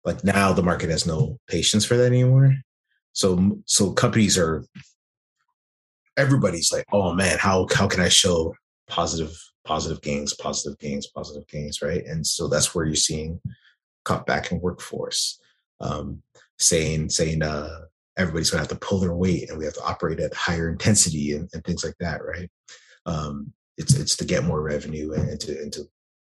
[SPEAKER 2] like now the market has no patience for that anymore. So so companies are everybody's like, oh man, how how can I show positive positive gains, positive gains, positive gains, right? And so that's where you're seeing cut back in workforce, um, saying saying uh, everybody's going to have to pull their weight and we have to operate at higher intensity and, and things like that, right? Um, it's it's to get more revenue and, and to and to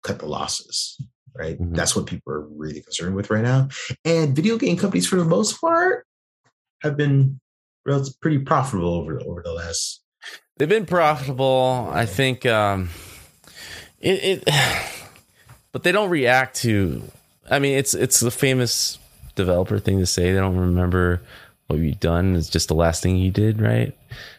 [SPEAKER 2] cut the losses, right?
[SPEAKER 1] Mhm.
[SPEAKER 2] That's what people are really concerned with right now. And video game companies, for the most part, have been pretty profitable over over the last.
[SPEAKER 1] They've been profitable. I think um it, it but they don't react to I mean it's it's the famous developer thing to say. They don't remember what you've done. It's just the last thing you did, right?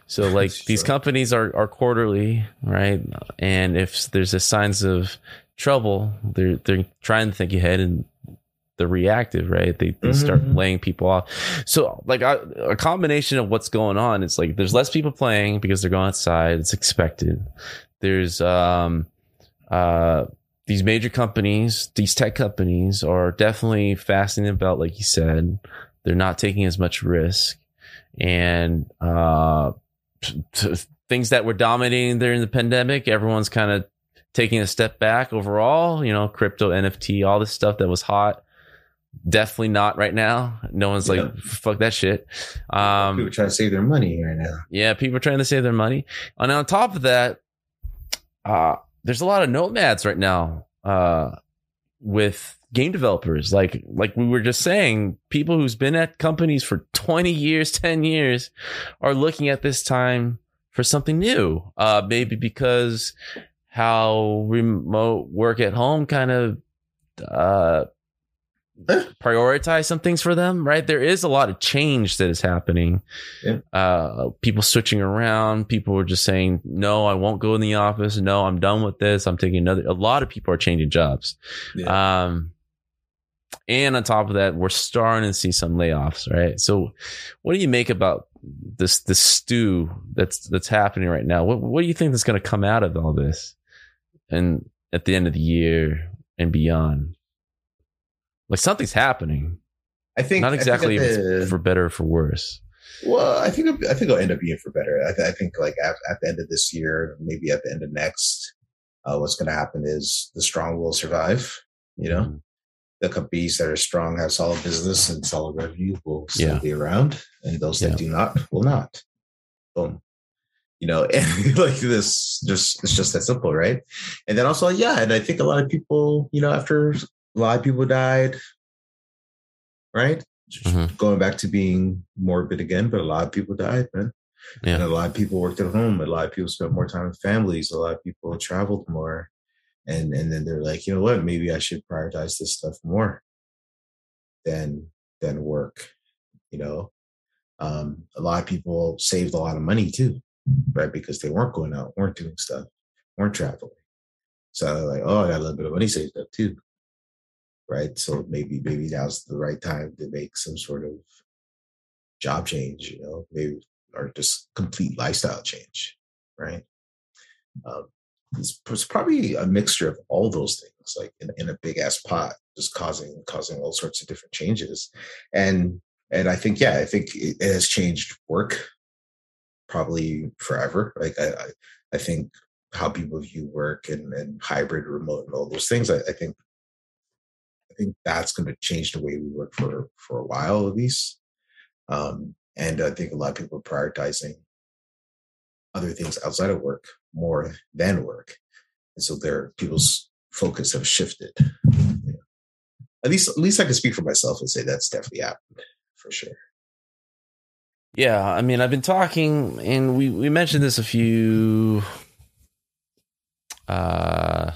[SPEAKER 1] So like these companies are are quarterly, right? And if there's a signs of trouble, they're they're trying to think ahead and they're reactive, right? They, they start
[SPEAKER 2] Mhm.
[SPEAKER 1] laying people off. So like a, a combination of what's going on, it's like there's less people playing because they're going outside. It's expected. There's um uh these major companies, these tech companies are definitely fastening the belt, like you said. They're not taking as much risk, and uh, t- t- things that were dominating during the pandemic, everyone's kind of taking a step back overall. You know, crypto, NFT, all this stuff that was hot. Definitely not right now. No one's
[SPEAKER 2] Yeah.
[SPEAKER 1] like, fuck that shit.
[SPEAKER 2] people
[SPEAKER 1] Um,
[SPEAKER 2] trying to save their money right now.
[SPEAKER 1] yeah, people are trying to save their money. And on top of that, uh, there's a lot of nomads right now uh, with game developers. Like like we were just saying, people who's been at companies for 20 years, 10 years are looking at this time for something new. Uh, maybe because how remote work at home kind of uh, prioritize some things for them, right? There is a lot of change that is happening.
[SPEAKER 2] Yeah.
[SPEAKER 1] Uh, people switching around. People are just saying, no, I won't go in the office. No, I'm done with this. I'm taking another. A lot of people are changing jobs. Um, and on top of that, we're starting to see some layoffs, right? So, what do you make about this this stew that's that's happening right now? What what do you think is going to come out of all this, and at the end of the year and beyond? Like something's happening.
[SPEAKER 2] I think
[SPEAKER 1] Not
[SPEAKER 2] think
[SPEAKER 1] exactly if
[SPEAKER 2] the-
[SPEAKER 1] it's for better or for worse.
[SPEAKER 2] Well, I think I think it'll end up being for better. I, th- I think like at, at the end of this year, maybe at the end of next, uh, what's going to happen is the strong will survive. You know,
[SPEAKER 1] Mhm.
[SPEAKER 2] the companies that are strong have solid business and solid revenue will still
[SPEAKER 1] Yeah.
[SPEAKER 2] be around, and those that
[SPEAKER 1] Yeah.
[SPEAKER 2] do not will not. Boom. You know, and like this, just it's just that simple, right? And then also, yeah, and I think a lot of people, you know, after a lot of people died, right?
[SPEAKER 1] Mhm.
[SPEAKER 2] Going back to being morbid again, but a lot of people died, man. And a lot of people worked at home. A lot of people spent more time with families. A lot of people traveled more. And and then they're like, you know what? Maybe I should prioritize this stuff more than than work. You know, um, a lot of people saved a lot of money too, right? Because they weren't going out, weren't doing stuff, weren't traveling. So they're like, oh, I got a little bit of money saved up too. Right. So maybe maybe now's the right time to make some sort of job change, you know, maybe or just complete lifestyle change. Right. Um, it's, it's probably a mixture of all those things, like in, in a big ass pot, just causing causing all sorts of different changes. And and I think, yeah, I think it, it has changed work probably forever. Like I, I, I think how people view work and, and hybrid, remote, and all those things. I, I think I think that's going to change the way we work for for a while at least. Um, and I think a lot of people are prioritizing other things outside of work more than work, and so their people's focus have shifted. Yeah. At least, at least I can speak for myself and say that's definitely happened for sure.
[SPEAKER 1] Yeah, I mean, I've been talking, and we we mentioned this a few uh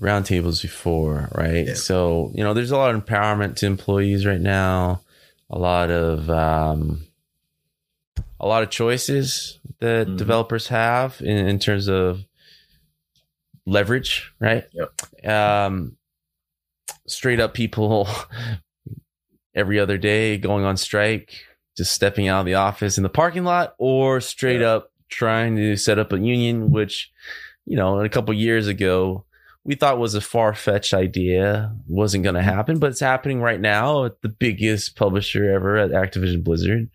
[SPEAKER 1] roundtables before, right? Yeah. So you know, there's a lot of empowerment to employees right now, a lot of um, a lot of choices that mm-hmm. developers have in, in, terms of leverage, right?
[SPEAKER 2] Yep.
[SPEAKER 1] Um, straight up people every other day going on strike, just stepping out of the office in the parking lot, or straight yeah. up trying to set up a union, which, you know, a couple years ago, we thought was a far fetched idea, wasn't going to happen, but it's happening right now at the biggest publisher ever at Activision Blizzard.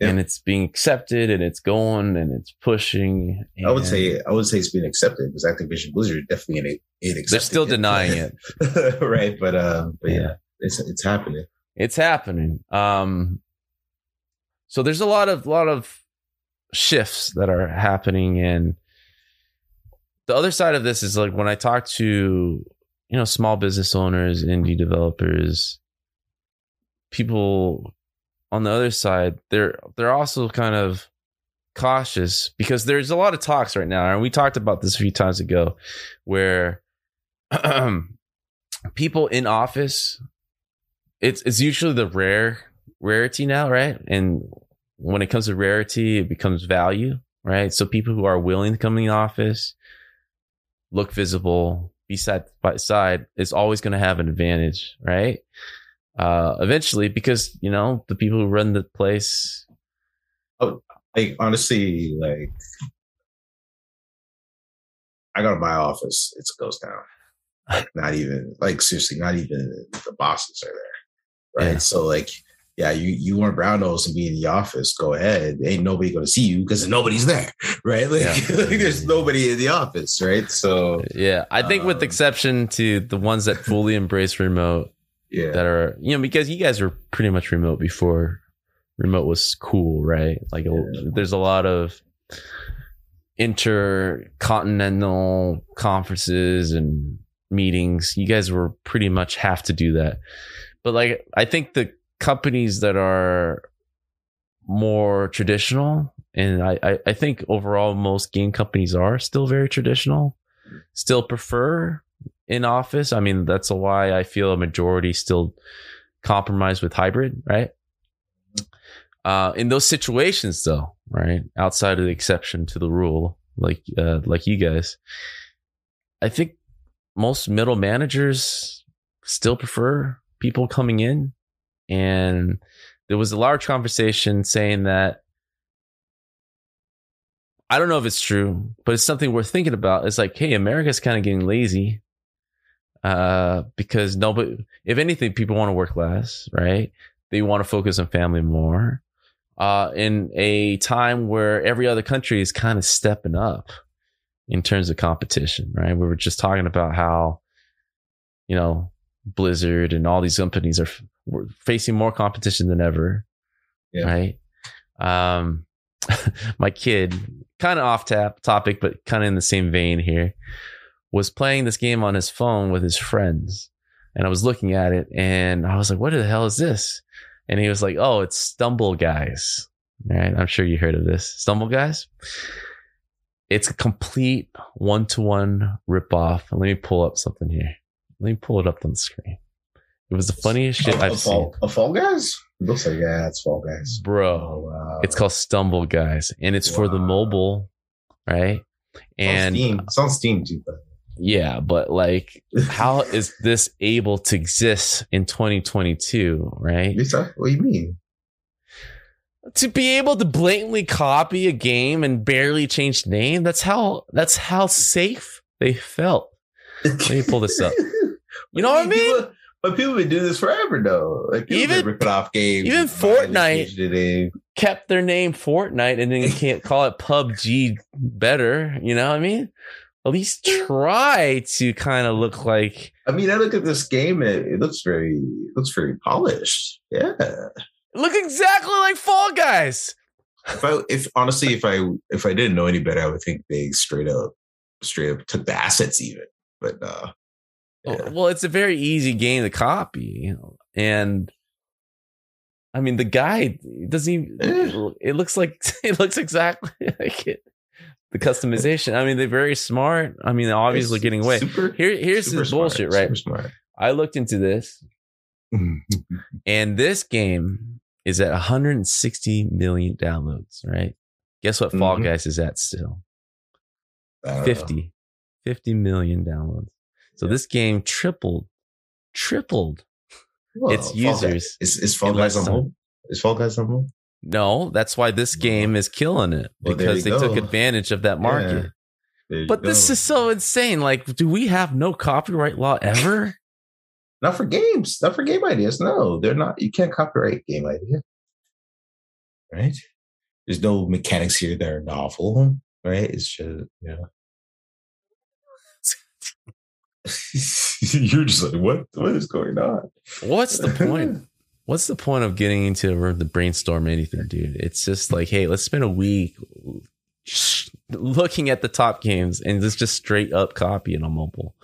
[SPEAKER 1] Yeah. And it's being accepted and it's going and it's pushing. And
[SPEAKER 2] I would say I would say it's being accepted because Activision Blizzard definitely ain't, ain't
[SPEAKER 1] They're still denying
[SPEAKER 2] it, right? But um, but yeah, it's it's happening.
[SPEAKER 1] It's happening. Um, so there's a lot of lot of shifts that are happening, and the other side of this is like when I talk to you know small business owners, indie developers, people on the other side, they're they're also kind of cautious because there's a lot of talks right now, and we talked about this a few times ago, where people in office it's it's usually the rare rarity now, right? And when it comes to rarity, it becomes value, right? So people who are willing to come in the office, look visible, be side by side, is always going to have an advantage, right? Uh, eventually, because you know the people who run the place.
[SPEAKER 2] Oh, like honestly, like I go to my office, it goes down. Like not even like seriously, not even the bosses are there right? Yeah. So like, yeah, you you want brown nose and be in the office, go ahead. Ain't nobody going to see you because nobody's there, right? Like, yeah. like, there's nobody in the office, right? So
[SPEAKER 1] yeah, I think um, with exception to the ones that fully embrace remote,
[SPEAKER 2] yeah,
[SPEAKER 1] that are you know because you guys were pretty much remote before remote was cool, right? Like yeah. there's a lot of intercontinental conferences and meetings. You guys were pretty much have to do that. But like, I think the companies that are more traditional, and I, I, I think overall most game companies are still very traditional, still prefer in office. I mean, that's why I feel a majority still compromise with hybrid, right? Uh, in those situations, though, right outside of the exception to the rule, like uh, like you guys, I think most middle managers still prefer people coming in. And there was a large conversation saying that I don't know if it's true, but it's something worth thinking about. It's like, hey, America's kind of getting lazy uh, because nobody, if anything, people want to work less, right? They want to focus on family more. Uh, in a time where every other country is kind of stepping up in terms of competition, right? We were just talking about how, you know, Blizzard and all these companies are facing more competition than ever. Yeah. Right. Um, my kid, kind of off tap topic, but kind of in the same vein here, was playing this game on his phone with his friends. And I was looking at it and I was like, what the hell is this? And he was like, oh, it's Stumble Guys. Right. I'm sure you heard of this. Stumble Guys. It's a complete one to one rip off. Let me pull up something here. Let me pull it up on the screen. It was the funniest shit I've
[SPEAKER 2] a
[SPEAKER 1] fall,
[SPEAKER 2] seen. A Fall Guys? It looks like yeah, it's Fall Guys,
[SPEAKER 1] bro. Oh, wow. It's called Stumble Guys, and it's wow. for the mobile, right?
[SPEAKER 2] And it's on Steam, it's on Steam too. But.
[SPEAKER 1] Yeah, but like, how is this able to exist in 2022? Right?
[SPEAKER 2] What do you mean?
[SPEAKER 1] To be able to blatantly copy a game and barely change name. That's how. That's how safe they felt. Let me pull this up. You know what I mean?
[SPEAKER 2] People, but people been doing this forever though. Like people
[SPEAKER 1] Even-
[SPEAKER 2] ripping off games.
[SPEAKER 1] even Fortnite-. Kept their name Fortnite and then you can't call it PUBG better. You know what I mean? At least try to kind of look like
[SPEAKER 2] I mean, I look at this game and it, it looks very, it looks very polished. Yeah.
[SPEAKER 1] look exactly like Fall Guys.
[SPEAKER 2] If I, if honestly, if I, if I didn't know any better, I would think they straight up, straight up took the assets even. But uh, yeah.
[SPEAKER 1] Well, it's a very easy game to copy, you know. And I mean, the guy doesn't even.
[SPEAKER 2] Eh.
[SPEAKER 1] It looks like it looks exactly like it. The customization. I mean, they're very smart. I mean, obviously
[SPEAKER 2] It's
[SPEAKER 1] getting away.
[SPEAKER 2] super-
[SPEAKER 1] Here, here's
[SPEAKER 2] super
[SPEAKER 1] the bullshit,
[SPEAKER 2] smart,
[SPEAKER 1] right?
[SPEAKER 2] Super smart.
[SPEAKER 1] I looked into this, and this game is at 160 million downloads. Right? Guess what? Fall
[SPEAKER 2] Mhm.
[SPEAKER 1] Guys is at still
[SPEAKER 2] I don't know.
[SPEAKER 1] 50, 50 million downloads. So this game tripled, tripled
[SPEAKER 2] Well,
[SPEAKER 1] its users.
[SPEAKER 2] Is, is Fall Guys on home? Is Fall Guys on home?
[SPEAKER 1] No, that's why this game is killing it
[SPEAKER 2] Well,
[SPEAKER 1] because they
[SPEAKER 2] you
[SPEAKER 1] took advantage of that market.
[SPEAKER 2] Yeah.
[SPEAKER 1] But this is so insane. Like, do we have no copyright law ever?
[SPEAKER 2] not for games, not for game ideas. No, they're not. You can't copyright game idea, right? There's no mechanics here that are novel, right? It's just yeah. You're just like, what? What is going on?
[SPEAKER 1] What's the point? What's the point of getting into a room to brainstorm anything, dude? It's just like, hey, let's spend a week looking at the top games and let's just straight up copy it on mobile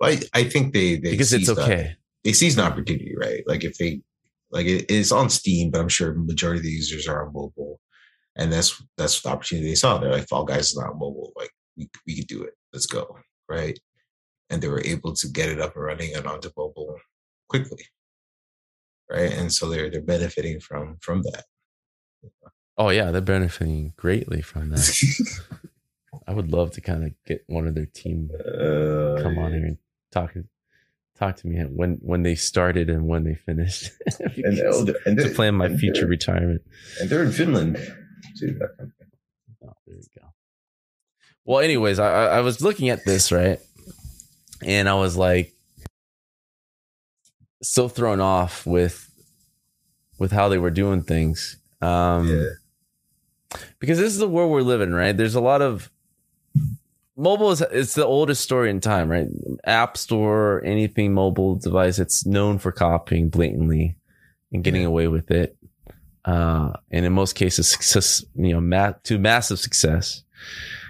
[SPEAKER 2] I I think they they
[SPEAKER 1] because it's okay.
[SPEAKER 2] they seize an opportunity, right? Like if they like it is on Steam, but I'm sure majority of the users are on mobile, and that's that's the opportunity they saw. They're like, Fall Guys is not mobile. Like we we could do it. Let's go, right? And they were able to get it up and running and onto mobile quickly, right? And so they're they're benefiting from from that.
[SPEAKER 1] Oh yeah, they're benefiting greatly from that. I would love to kind of get one of their team
[SPEAKER 2] Uh,
[SPEAKER 1] come on here and talk talk to me when when they started and when they finished
[SPEAKER 2] and, they're- and
[SPEAKER 1] to plan my future retirement.
[SPEAKER 2] And they're in Finland. too.
[SPEAKER 1] Oh, there we go. Well, anyways, I I was looking at this right, and I was like, so thrown off with with how they were doing things. Um,
[SPEAKER 2] Yeah.
[SPEAKER 1] because this is the world we're living, right? There's a lot of mobile is it's the oldest story in time, right? App store, anything mobile device, it's known for copying blatantly and getting
[SPEAKER 2] Yeah.
[SPEAKER 1] away with it. Uh, and in most cases, success, you know, ma- to massive success.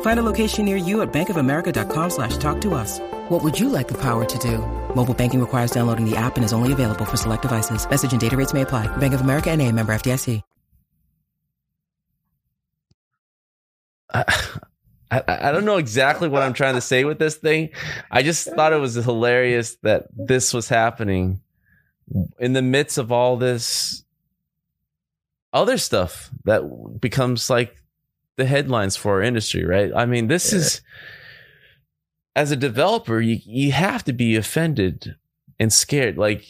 [SPEAKER 3] Find a location near you at bankofamerica.com slash talk to us. What would you like the power to do? Mobile banking requires downloading the app and is only available for select devices. Message and data rates may apply. Bank of America and a member FDIC.
[SPEAKER 1] I, I, I don't know exactly what I'm trying to say with this thing. I just thought it was hilarious that this was happening in the midst of all this other stuff that becomes like the headlines for our industry, right? I mean, this
[SPEAKER 2] Yeah.
[SPEAKER 1] is as a developer, you you have to be offended and scared. Like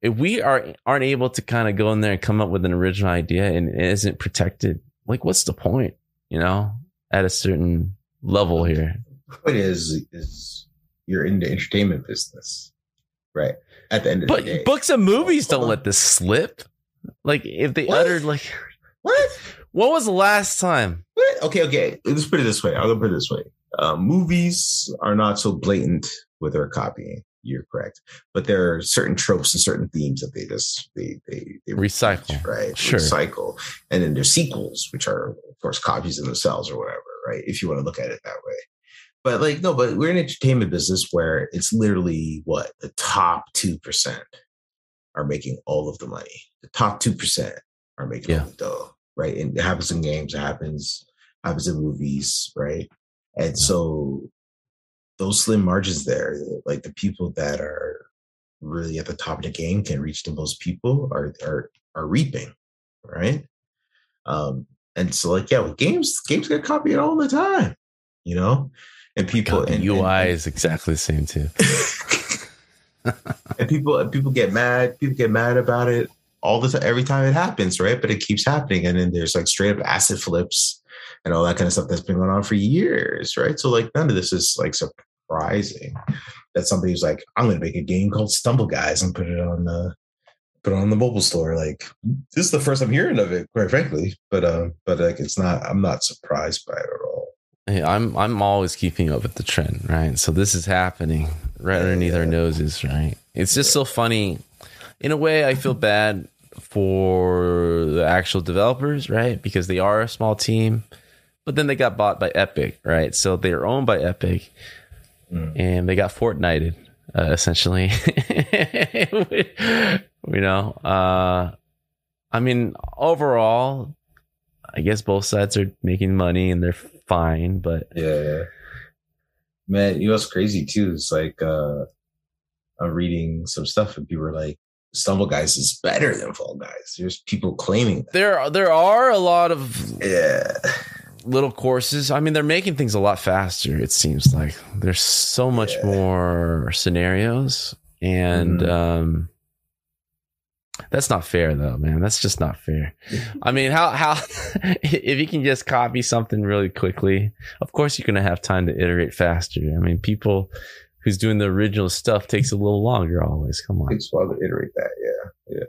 [SPEAKER 1] if we are aren't able to kind of go in there and come up with an original idea and it isn't protected, like what's the point? You know, at a certain level here.
[SPEAKER 2] The point is, is you're in the entertainment business, right? At the end of
[SPEAKER 1] But
[SPEAKER 2] the day,
[SPEAKER 1] books and movies don't let this slip. Like if they
[SPEAKER 2] What?
[SPEAKER 1] uttered like
[SPEAKER 2] what?
[SPEAKER 1] When was the last time?
[SPEAKER 2] What? Okay, okay. Let's put it this way. I'll go put it this way. Uh, movies are not so blatant with their copying. You're correct, but there are certain tropes and certain themes that they just they they, they
[SPEAKER 1] Recycle.
[SPEAKER 2] right?
[SPEAKER 1] Sure.
[SPEAKER 2] Recycle, and then there's sequels, which are of course copies of themselves or whatever, right? If you want to look at it that way. But like no, but we're in an entertainment business where it's literally what the top two percent are making all of the money. The top two percent are making
[SPEAKER 1] Yeah.
[SPEAKER 2] all the dough, right? And it happens in games, it happens happens in movies, right? And so those slim margins there, like the people that are really at the top of the game can reach the most people are are are reaping, right? Um, and so like yeah, with games, games get copied all the time, you know, and people
[SPEAKER 1] God,
[SPEAKER 2] and,
[SPEAKER 1] UI
[SPEAKER 2] and,
[SPEAKER 1] is exactly the same too.
[SPEAKER 2] and people people get mad, people get mad about it all the time, every time it happens, right? But it keeps happening, and then there's like straight up asset flips and all that kind of stuff that's been going on for years, right? So like none of this is like surprising that somebody's like, I'm going to make a game called Stumble Guys and put it on the put it on the mobile store. Like this is the first I'm hearing of it, quite frankly. But um, but like it's not. I'm not surprised by it at all.
[SPEAKER 1] Hey, I'm I'm always keeping up with the trend, right? So this is happening right underneath our noses, right? It's just so funny. In a way, I feel bad for the actual developers, right? Because they are a small team, but then they got bought by Epic, right? So they're owned by Epic,
[SPEAKER 2] Mm.
[SPEAKER 1] and they got Fortnited, uh, essentially. you know, uh, I mean, overall, I guess both sides are making money and they're fine, but
[SPEAKER 2] Yeah. Man, you know what's crazy too? It's like uh I'm reading some stuff and people are like, Stumble Guys is better than Fall Guys. There's people claiming that.
[SPEAKER 1] there there are a lot of
[SPEAKER 2] Yeah.
[SPEAKER 1] little courses. I mean, they're making things a lot faster. It seems like there's so much
[SPEAKER 2] Yeah.
[SPEAKER 1] more scenarios, and
[SPEAKER 2] Mhm.
[SPEAKER 1] um, that's not fair, though, man. That's just not fair. I mean, how how if you can just copy something really quickly, of course you're gonna have time to iterate faster. I mean, people who's doing the original stuff takes a little longer. Always, come on.
[SPEAKER 2] Takes a while to iterate that. Yeah. Yeah.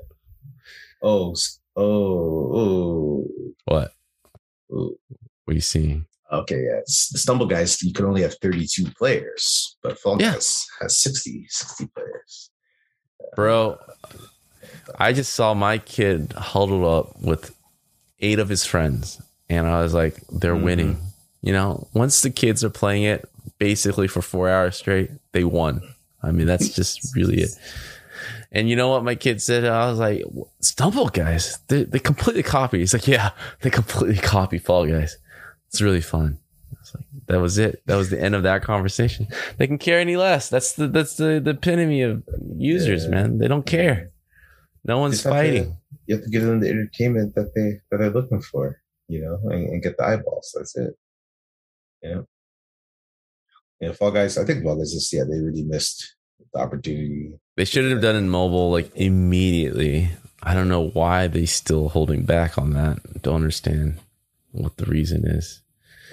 [SPEAKER 2] Oh, oh, oh,
[SPEAKER 1] What?
[SPEAKER 2] oh.
[SPEAKER 1] What are you seeing?
[SPEAKER 2] Okay, yeah. It's, the Stumble Guys, you can only have 32 players, but Fall
[SPEAKER 1] Yeah.
[SPEAKER 2] Guys has 60, 60 players.
[SPEAKER 1] Bro, I just saw my kid huddled up with eight of his friends, and I was like, they're
[SPEAKER 2] Mhm.
[SPEAKER 1] winning. You know, once the kids are playing it basically for four hours straight, they won. I mean, that's just really it. And you know what my kid said? I was like, Stumble guys, they, they completely copy. He's like, yeah, they completely copy Fall Guys. It's really fun. I was like, that was it. That was the end of that conversation. They can care any less. That's the that's the, the epitome of users,
[SPEAKER 2] Yeah.
[SPEAKER 1] man. They don't care. No one's
[SPEAKER 2] have to-
[SPEAKER 1] fighting.
[SPEAKER 2] you have to give them the entertainment that they that they're looking for, you know, and, and get the eyeballs. That's it. Yeah. Yeah, Fall Guys. I think Fall Guys is yeah, they really missed the opportunity.
[SPEAKER 1] They should have done it in mobile like immediately. I don't know why they still holding back on that. Don't understand what the reason is.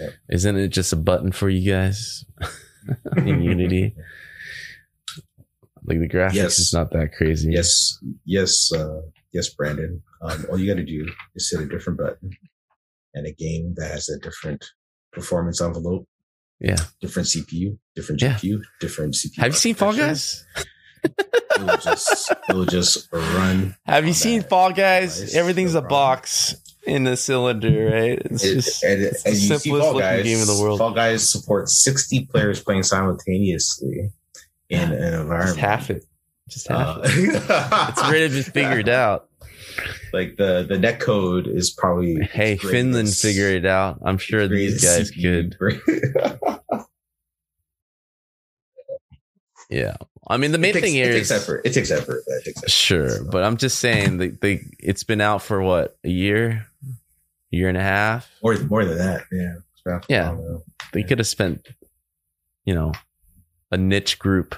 [SPEAKER 2] Yeah.
[SPEAKER 1] Isn't it just a button for you guys in Unity? Like the graphics
[SPEAKER 2] Yes.
[SPEAKER 1] is not that crazy.
[SPEAKER 2] Yes, yes, uh, yes, Brandon. Um, all you got to do is hit a different button, and a game that has a different performance envelope,
[SPEAKER 1] Yeah.
[SPEAKER 2] different CPU, different
[SPEAKER 1] Yeah.
[SPEAKER 2] GPU, different CPU.
[SPEAKER 1] Have you seen Fall. Guys?
[SPEAKER 2] It will just, it will just run.
[SPEAKER 1] Have you seen Fall Guys?
[SPEAKER 2] device,
[SPEAKER 1] Everything's a box in the cylinder, right? It's
[SPEAKER 2] It-
[SPEAKER 1] just
[SPEAKER 2] and,
[SPEAKER 1] it's
[SPEAKER 2] and
[SPEAKER 1] the simplest
[SPEAKER 2] Fall
[SPEAKER 1] looking
[SPEAKER 2] Guys,
[SPEAKER 1] game in the world.
[SPEAKER 2] Fall Guys supports 60 players playing simultaneously in an environment.
[SPEAKER 1] Just half it. Just half
[SPEAKER 2] Uh,
[SPEAKER 1] it. It's already been figured out.
[SPEAKER 2] Like the the net code is probably
[SPEAKER 1] Hey, Finland figured it out. I'm sure these guys could. Yeah. I mean, the main
[SPEAKER 2] takes,
[SPEAKER 1] thing here
[SPEAKER 2] it
[SPEAKER 1] is
[SPEAKER 2] takes effort. It takes effort. It takes effort.
[SPEAKER 1] sure, but I'm just saying they it's been out for what a year, year and a half.
[SPEAKER 2] more more than that. Yeah. It's been out for a
[SPEAKER 1] Yeah. They could have spent, you know, a niche group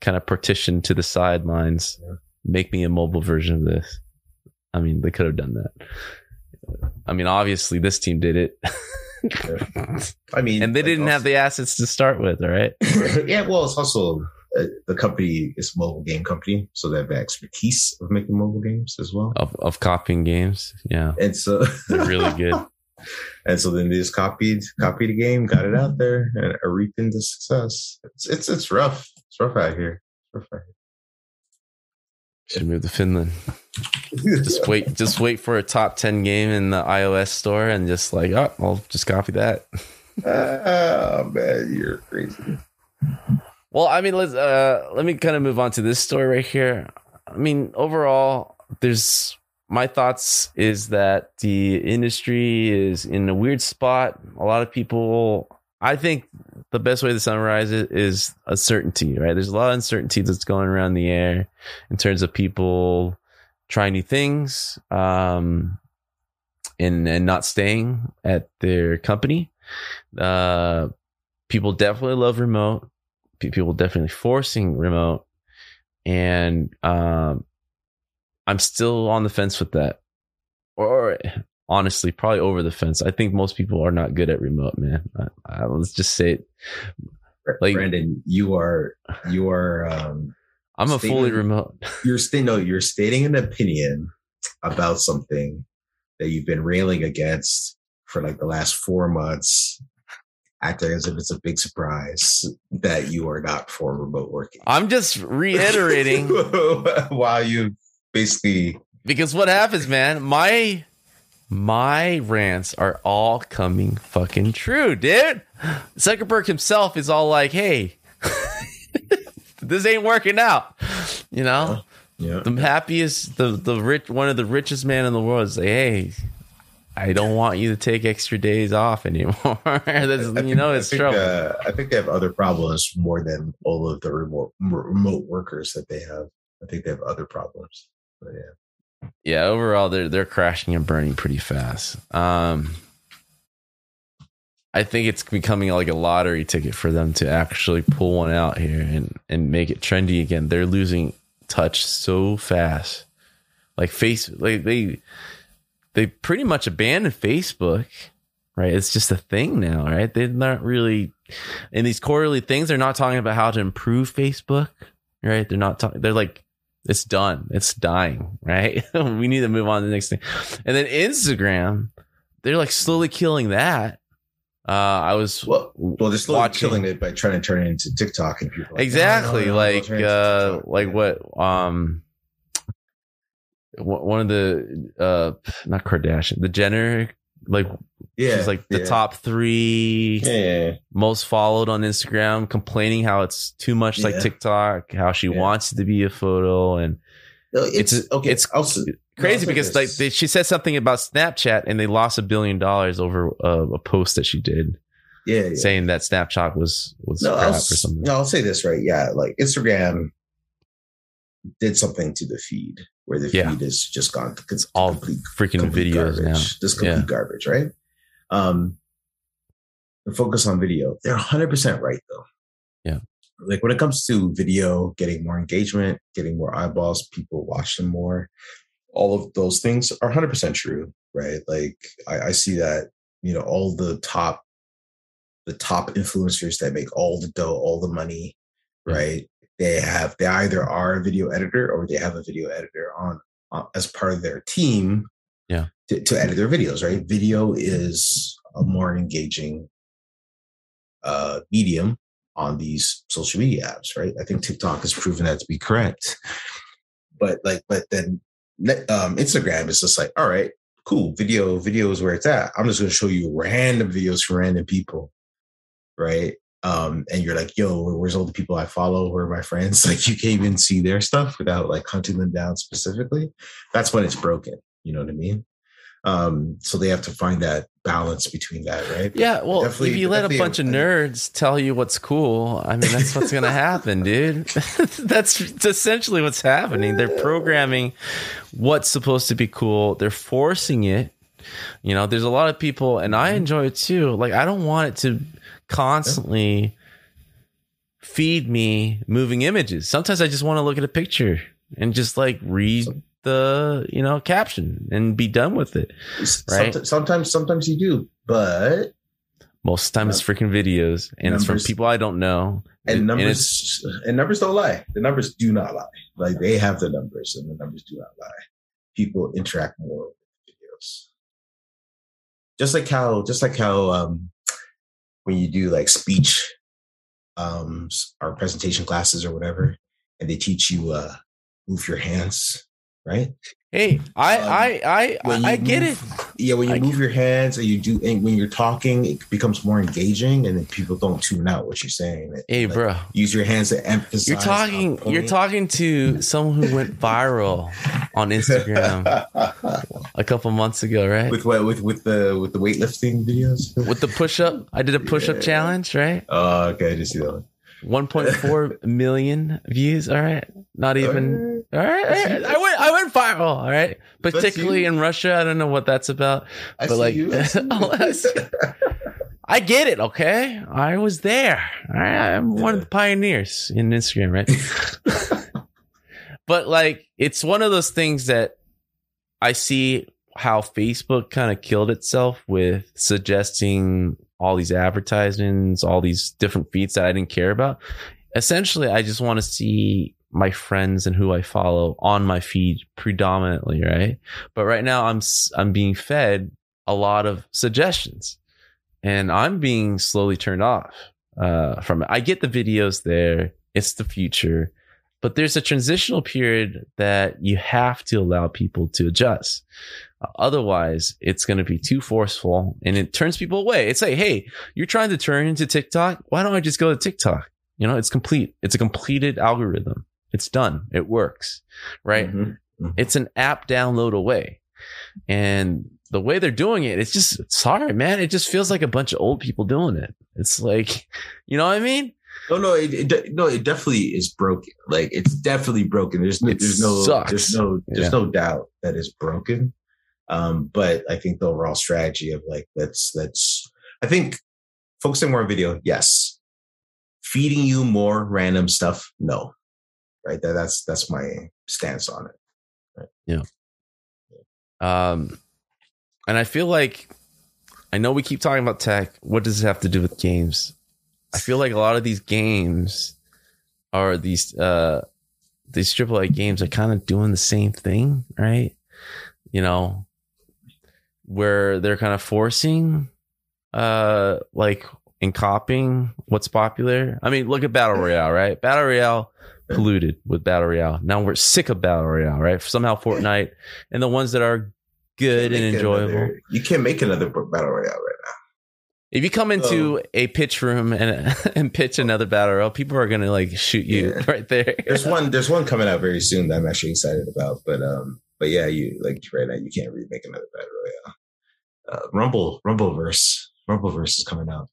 [SPEAKER 1] kind of partitioned to the sidelines.
[SPEAKER 2] Yeah.
[SPEAKER 1] Make me a mobile version of this. I mean, they could have done that. I mean, obviously, this team did it.
[SPEAKER 2] I mean,
[SPEAKER 1] and they didn't have the assets to start with, all right?
[SPEAKER 2] yeah. Well, it's also uh, the company is a mobile game company, so they have the expertise of making mobile games as well.
[SPEAKER 1] Of, of copying games. Yeah.
[SPEAKER 2] And so
[SPEAKER 1] They're really good.
[SPEAKER 2] And so then they just copied copied the game, got it out there, and are reaping the success. It's it's it's rough. It's rough out here. It's rough out
[SPEAKER 1] Should move to Finland. Just wait, just wait for a top ten game in the iOS store, and just like, oh, I'll just copy that.
[SPEAKER 2] oh man, you're crazy.
[SPEAKER 1] Well, I mean, let's uh, let me kind of move on to this story right here. I mean, overall, there's my thoughts is that the industry is in a weird spot. A lot of people, I think the best way to summarize it is uncertainty, right? There's a lot of uncertainty that's going around the air in terms of people trying new things um, and, and not staying at their company. Uh, people definitely love remote. People definitely forcing remote. And um, I'm still on the fence with that. Or honestly, probably over the fence. I think most people are not good at remote, man. I, I, let's just say it.
[SPEAKER 2] Like Brandon, you are you are. um
[SPEAKER 1] I'm a fully remote.
[SPEAKER 2] You're stating no, you're stating an opinion about something that you've been railing against for like the last four months acting as if it's a big surprise that you are not for remote working.
[SPEAKER 1] I'm just reiterating
[SPEAKER 2] while you basically
[SPEAKER 1] because what happens, man, my my rants are all coming fucking true, dude. Zuckerberg himself is all like, "Hey, this ain't working out," you know. Yeah. The happiest, the the rich, one of the richest man in the world is like, "Hey, I don't want you to take extra days off anymore." you know, it's
[SPEAKER 2] I
[SPEAKER 1] think, trouble.
[SPEAKER 2] Uh, I think they have other problems more than all of the remote remote workers that they have. I think they have other problems. But yeah.
[SPEAKER 1] Yeah, overall they're they're crashing and burning pretty fast. Um I think it's becoming like a lottery ticket for them to actually pull one out here and and make it trendy again. They're losing touch so fast. Like face like they they pretty much abandoned Facebook, right? It's just a thing now, right? They're not really in these quarterly things, they're not talking about how to improve Facebook, right? They're not talking they're like it's done. It's dying, right? we need to move on to the next thing. And then Instagram, they're like slowly killing that. Uh, I was
[SPEAKER 2] well, well, they're slowly watching. killing it by trying to turn it into TikTok and people.
[SPEAKER 1] Like, exactly, no, no, no, like uh, like what um, one of the uh, not Kardashian, the Jenner like yeah, she's like the yeah. top three
[SPEAKER 2] yeah,
[SPEAKER 1] most followed on Instagram, complaining how it's too much like TikTok, how she wants it to be a photo, and
[SPEAKER 2] no, it's, it's okay. It's
[SPEAKER 1] also crazy because like they, she said something about Snapchat and they lost a billion dollars over a, a post that she did.
[SPEAKER 2] Yeah,
[SPEAKER 1] saying that Snapchat was was
[SPEAKER 2] no,
[SPEAKER 1] crap
[SPEAKER 2] or
[SPEAKER 1] something.
[SPEAKER 2] No, I'll say this right. Yeah, like Instagram did something to the feed where the feed is just gone.
[SPEAKER 1] It's all complete, freaking complete videos
[SPEAKER 2] garbage,
[SPEAKER 1] now.
[SPEAKER 2] Just complete garbage, right? Um, the focus on video. They're 100% right though.
[SPEAKER 1] Yeah.
[SPEAKER 2] Like when it comes to video, getting more engagement, getting more eyeballs, people watch them more. All of those things are 100% true, right? Like I, I see that, you know, all the top, the top influencers that make all the dough, all the money, right? they have they either are a video editor or they have a video editor on uh, as part of their team
[SPEAKER 1] yeah
[SPEAKER 2] to, to, edit their videos right video is a more engaging uh medium on these social media apps right i think tiktok has proven that to be correct but like but then um instagram is just like all right cool video video is where it's at i'm just going to show you random videos from random people right um, and you're like, yo, where's all the people I follow? Where are my friends? Like you can't even see their stuff without like hunting them down specifically. That's when it's broken. You know what I mean? Um, so they have to find that balance between that, right?
[SPEAKER 1] Yeah. Well, if you let a bunch of nerds tell you what's cool, I mean, that's what's going to happen, dude. that's essentially what's happening. They're programming what's supposed to be cool. They're forcing it. You know, there's a lot of people, and I mm-hmm. enjoy it too. Like, I don't want it to constantly feed me moving images. Sometimes I just want to look at a picture and just like read the you know caption and be done with it. Right?
[SPEAKER 2] Sometimes, sometimes, sometimes you do, but
[SPEAKER 1] most of the time it's freaking videos and numbers, it's from people I don't know.
[SPEAKER 2] And numbers and, and, numbers don't lie. The numbers do not lie. Like they have the numbers and the numbers do not lie. People interact more with videos. Just like how just like how um when you do like speech um, or presentation classes or whatever, and they teach you uh, move your hands, right?
[SPEAKER 1] Hey, I
[SPEAKER 2] Um,
[SPEAKER 1] I I
[SPEAKER 2] when
[SPEAKER 1] I, get
[SPEAKER 2] move-
[SPEAKER 1] it.
[SPEAKER 2] Yeah, when you
[SPEAKER 1] I-
[SPEAKER 2] move your hands and you do, and when you're talking, it becomes more engaging, and then people don't tune out what you're saying.
[SPEAKER 1] Hey,
[SPEAKER 2] Like,
[SPEAKER 1] bro.
[SPEAKER 2] use your hands to emphasize.
[SPEAKER 1] You're talking. You're talking to someone who went viral on Instagram a couple months ago, right?
[SPEAKER 2] with what with with the with the weightlifting videos.
[SPEAKER 1] With the push up, I did a push up
[SPEAKER 2] Yeah.
[SPEAKER 1] challenge, right?
[SPEAKER 2] Oh, okay, I just see that. one.
[SPEAKER 1] 1.4 million views. All right, not even. All right, all right. I went. I went viral. All right, particularly in Russia. I don't know what that's about,
[SPEAKER 2] I
[SPEAKER 1] but like,
[SPEAKER 2] you. I see you.
[SPEAKER 1] I I get it. Okay, I was there. All right, I'm one of the pioneers in Instagram, right? but like, it's one of those things that I see how Facebook kind of killed itself with suggesting all these advertisements, all these different feeds that I didn't care about. Essentially, I just want to see my friends and who I follow on my feed predominantly, right? But right now I'm I'm being fed a lot of suggestions and I'm being slowly turned off uh, from it. I get the videos there. It's the future, but there's a transitional period that you have to allow people to adjust. Otherwise, it's going to be too forceful and it turns people away. It's like, hey, you're trying to turn into TikTok. Why don't I just go to TikTok? You know, it's complete. It's a completed algorithm. It's done. It works, right?
[SPEAKER 2] Mhm.
[SPEAKER 1] It's an app download away. And the way they're doing it, it's just, sorry, man. It just feels like a bunch of old people doing it. It's like, you know what I mean?
[SPEAKER 2] No, no, it, it no, it definitely is broken. Like it's definitely broken. There's no,
[SPEAKER 1] It
[SPEAKER 2] there's no,
[SPEAKER 1] sucks.
[SPEAKER 2] there's no, there's
[SPEAKER 1] Yeah.
[SPEAKER 2] no doubt that it's broken. Um, but I think the overall strategy of like let's let's, I think focusing more on video, yes. Feeding you more random stuff, no. Right. That that's that's my stance on it. Yeah.
[SPEAKER 1] Um, and I feel like I know we keep talking about tech. What does it have to do with games? I feel like a lot of these games are these uh these AAA games are kind of doing the same thing, right? You know, where they're kind of forcing uh like in copying what's popular. I mean, look at Battle Royale, right? Battle Royale polluted with Battle Royale. Now we're sick of Battle Royale, right? Somehow Fortnite and the ones that are good and enjoyable.
[SPEAKER 2] another- you can't make another battle royale right now.
[SPEAKER 1] If you come into a pitch room and and pitch another battle royale, people are gonna like shoot you
[SPEAKER 2] Yeah.
[SPEAKER 1] right there.
[SPEAKER 2] There's one. There's one coming out very soon that I'm actually excited about. But um, but yeah, you like right now you can't remake another battle royale. Uh, Rumble, Rumbleverse, Rumbleverse is coming out.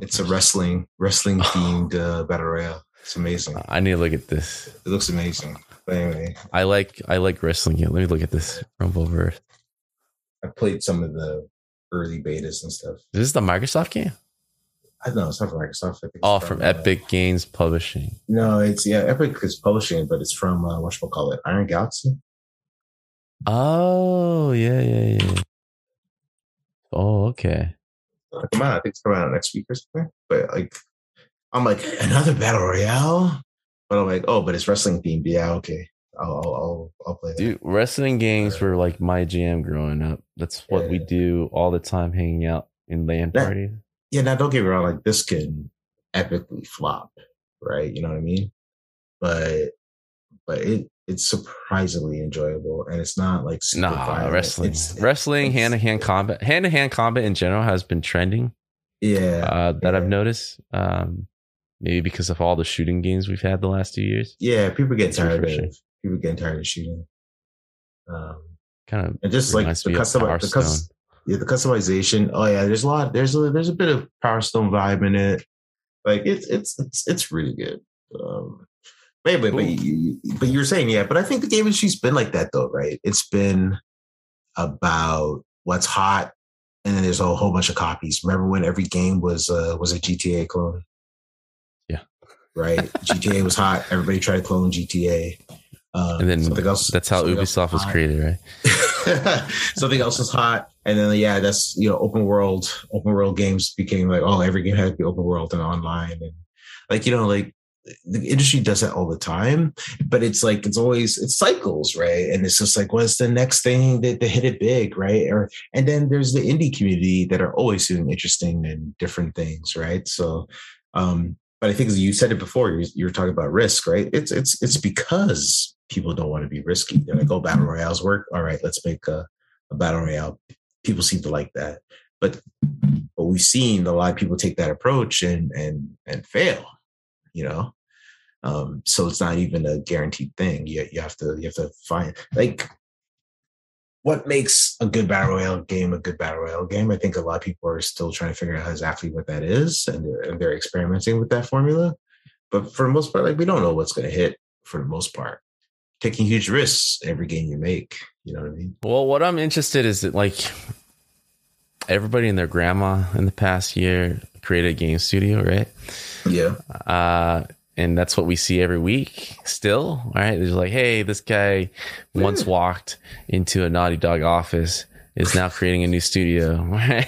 [SPEAKER 2] It's a wrestling, wrestling themed uh, battle royale. It's amazing.
[SPEAKER 1] I need to look at this.
[SPEAKER 2] It looks amazing. But anyway,
[SPEAKER 1] I like I like wrestling. Let me look at this Rumbleverse.
[SPEAKER 2] I played some of the early betas and stuff.
[SPEAKER 1] Is this the Microsoft game?
[SPEAKER 2] I don't know. It's not from Microsoft. I it's
[SPEAKER 1] Oh, from
[SPEAKER 2] uh,
[SPEAKER 1] Epic Games Publishing.
[SPEAKER 2] No, it's yeah. Epic is publishing but it's from uh, what we call it, Iron Galaxy.
[SPEAKER 1] Oh yeah yeah yeah. Oh okay.
[SPEAKER 2] It'll come out. I think it's coming out next week or something. But like, I'm like another battle royale. But I'm like, oh, but it's wrestling themed. Yeah, okay. I'll I'll I'll, play that.
[SPEAKER 1] Dude, wrestling games were like my jam growing up. That's what we do all the time, hanging out in LAN
[SPEAKER 2] Yeah.
[SPEAKER 1] parties.
[SPEAKER 2] Yeah, now don't get me wrong. Like this can epically flop, right? You know what I mean? But but it it's surprisingly enjoyable, and it's not like super
[SPEAKER 1] Nah,
[SPEAKER 2] violent.
[SPEAKER 1] wrestling,
[SPEAKER 2] It's-
[SPEAKER 1] wrestling, hand to hand combat, hand to hand combat in general has been trending.
[SPEAKER 2] Yeah,
[SPEAKER 1] uh, that I've noticed. Um, maybe because of all the shooting games we've had the last two years.
[SPEAKER 2] yeah. People get tired of people getting tired of shooting. Um,
[SPEAKER 1] Kind of
[SPEAKER 2] and just like the custom, the,
[SPEAKER 1] Hearthstone.
[SPEAKER 2] cus- yeah, the customization. Oh yeah, there's a lot. There's a there's a bit of Power Stone vibe in it. Like it's it's it's it's really good. Um, but but, but, but you're saying yeah, but I think the game industry's been like that though, right? It's been about what's hot, and then there's a whole bunch of copies. Remember when every game was uh, was a GTA clone?
[SPEAKER 1] Yeah.
[SPEAKER 2] Right. GTA was hot. Everybody tried to clone GTA. Um,
[SPEAKER 1] and then
[SPEAKER 2] something else.
[SPEAKER 1] that's how Ubisoft was
[SPEAKER 2] hot.
[SPEAKER 1] created, right?
[SPEAKER 2] something else was hot and then yeah that's you know open world open world games became like oh every game had to be open world and online and like you know like the industry does that all the time but it's like it's always it's cycles right and it's just like what's the next thing that, that hit it big right or and then there's the indie community that are always doing interesting and different things right so um but i think as you said it before you, you were talking about risk right it's it's it's because people don't want to be risky. They're like, "Oh, battle royales work. All right, let's make a, a battle royale." People seem to like that, but but we've seen a lot of people take that approach and and and fail. You know, um, so it's not even a guaranteed thing. You you have to you have to find like what makes a good battle royale game a good battle royale game. I think a lot of people are still trying to figure out exactly what that is, and they're, and they're experimenting with that formula. But for the most part, like we don't know what's going to hit for the most part. Taking huge risks every game you make. You know what I mean?
[SPEAKER 1] Well, what I'm interested is that like everybody and their grandma in the past year created a game studio, right?
[SPEAKER 2] Yeah.
[SPEAKER 1] Uh, and that's what we see every week still right there's like hey this guy once walked into a naughty dog office is now creating a new studio right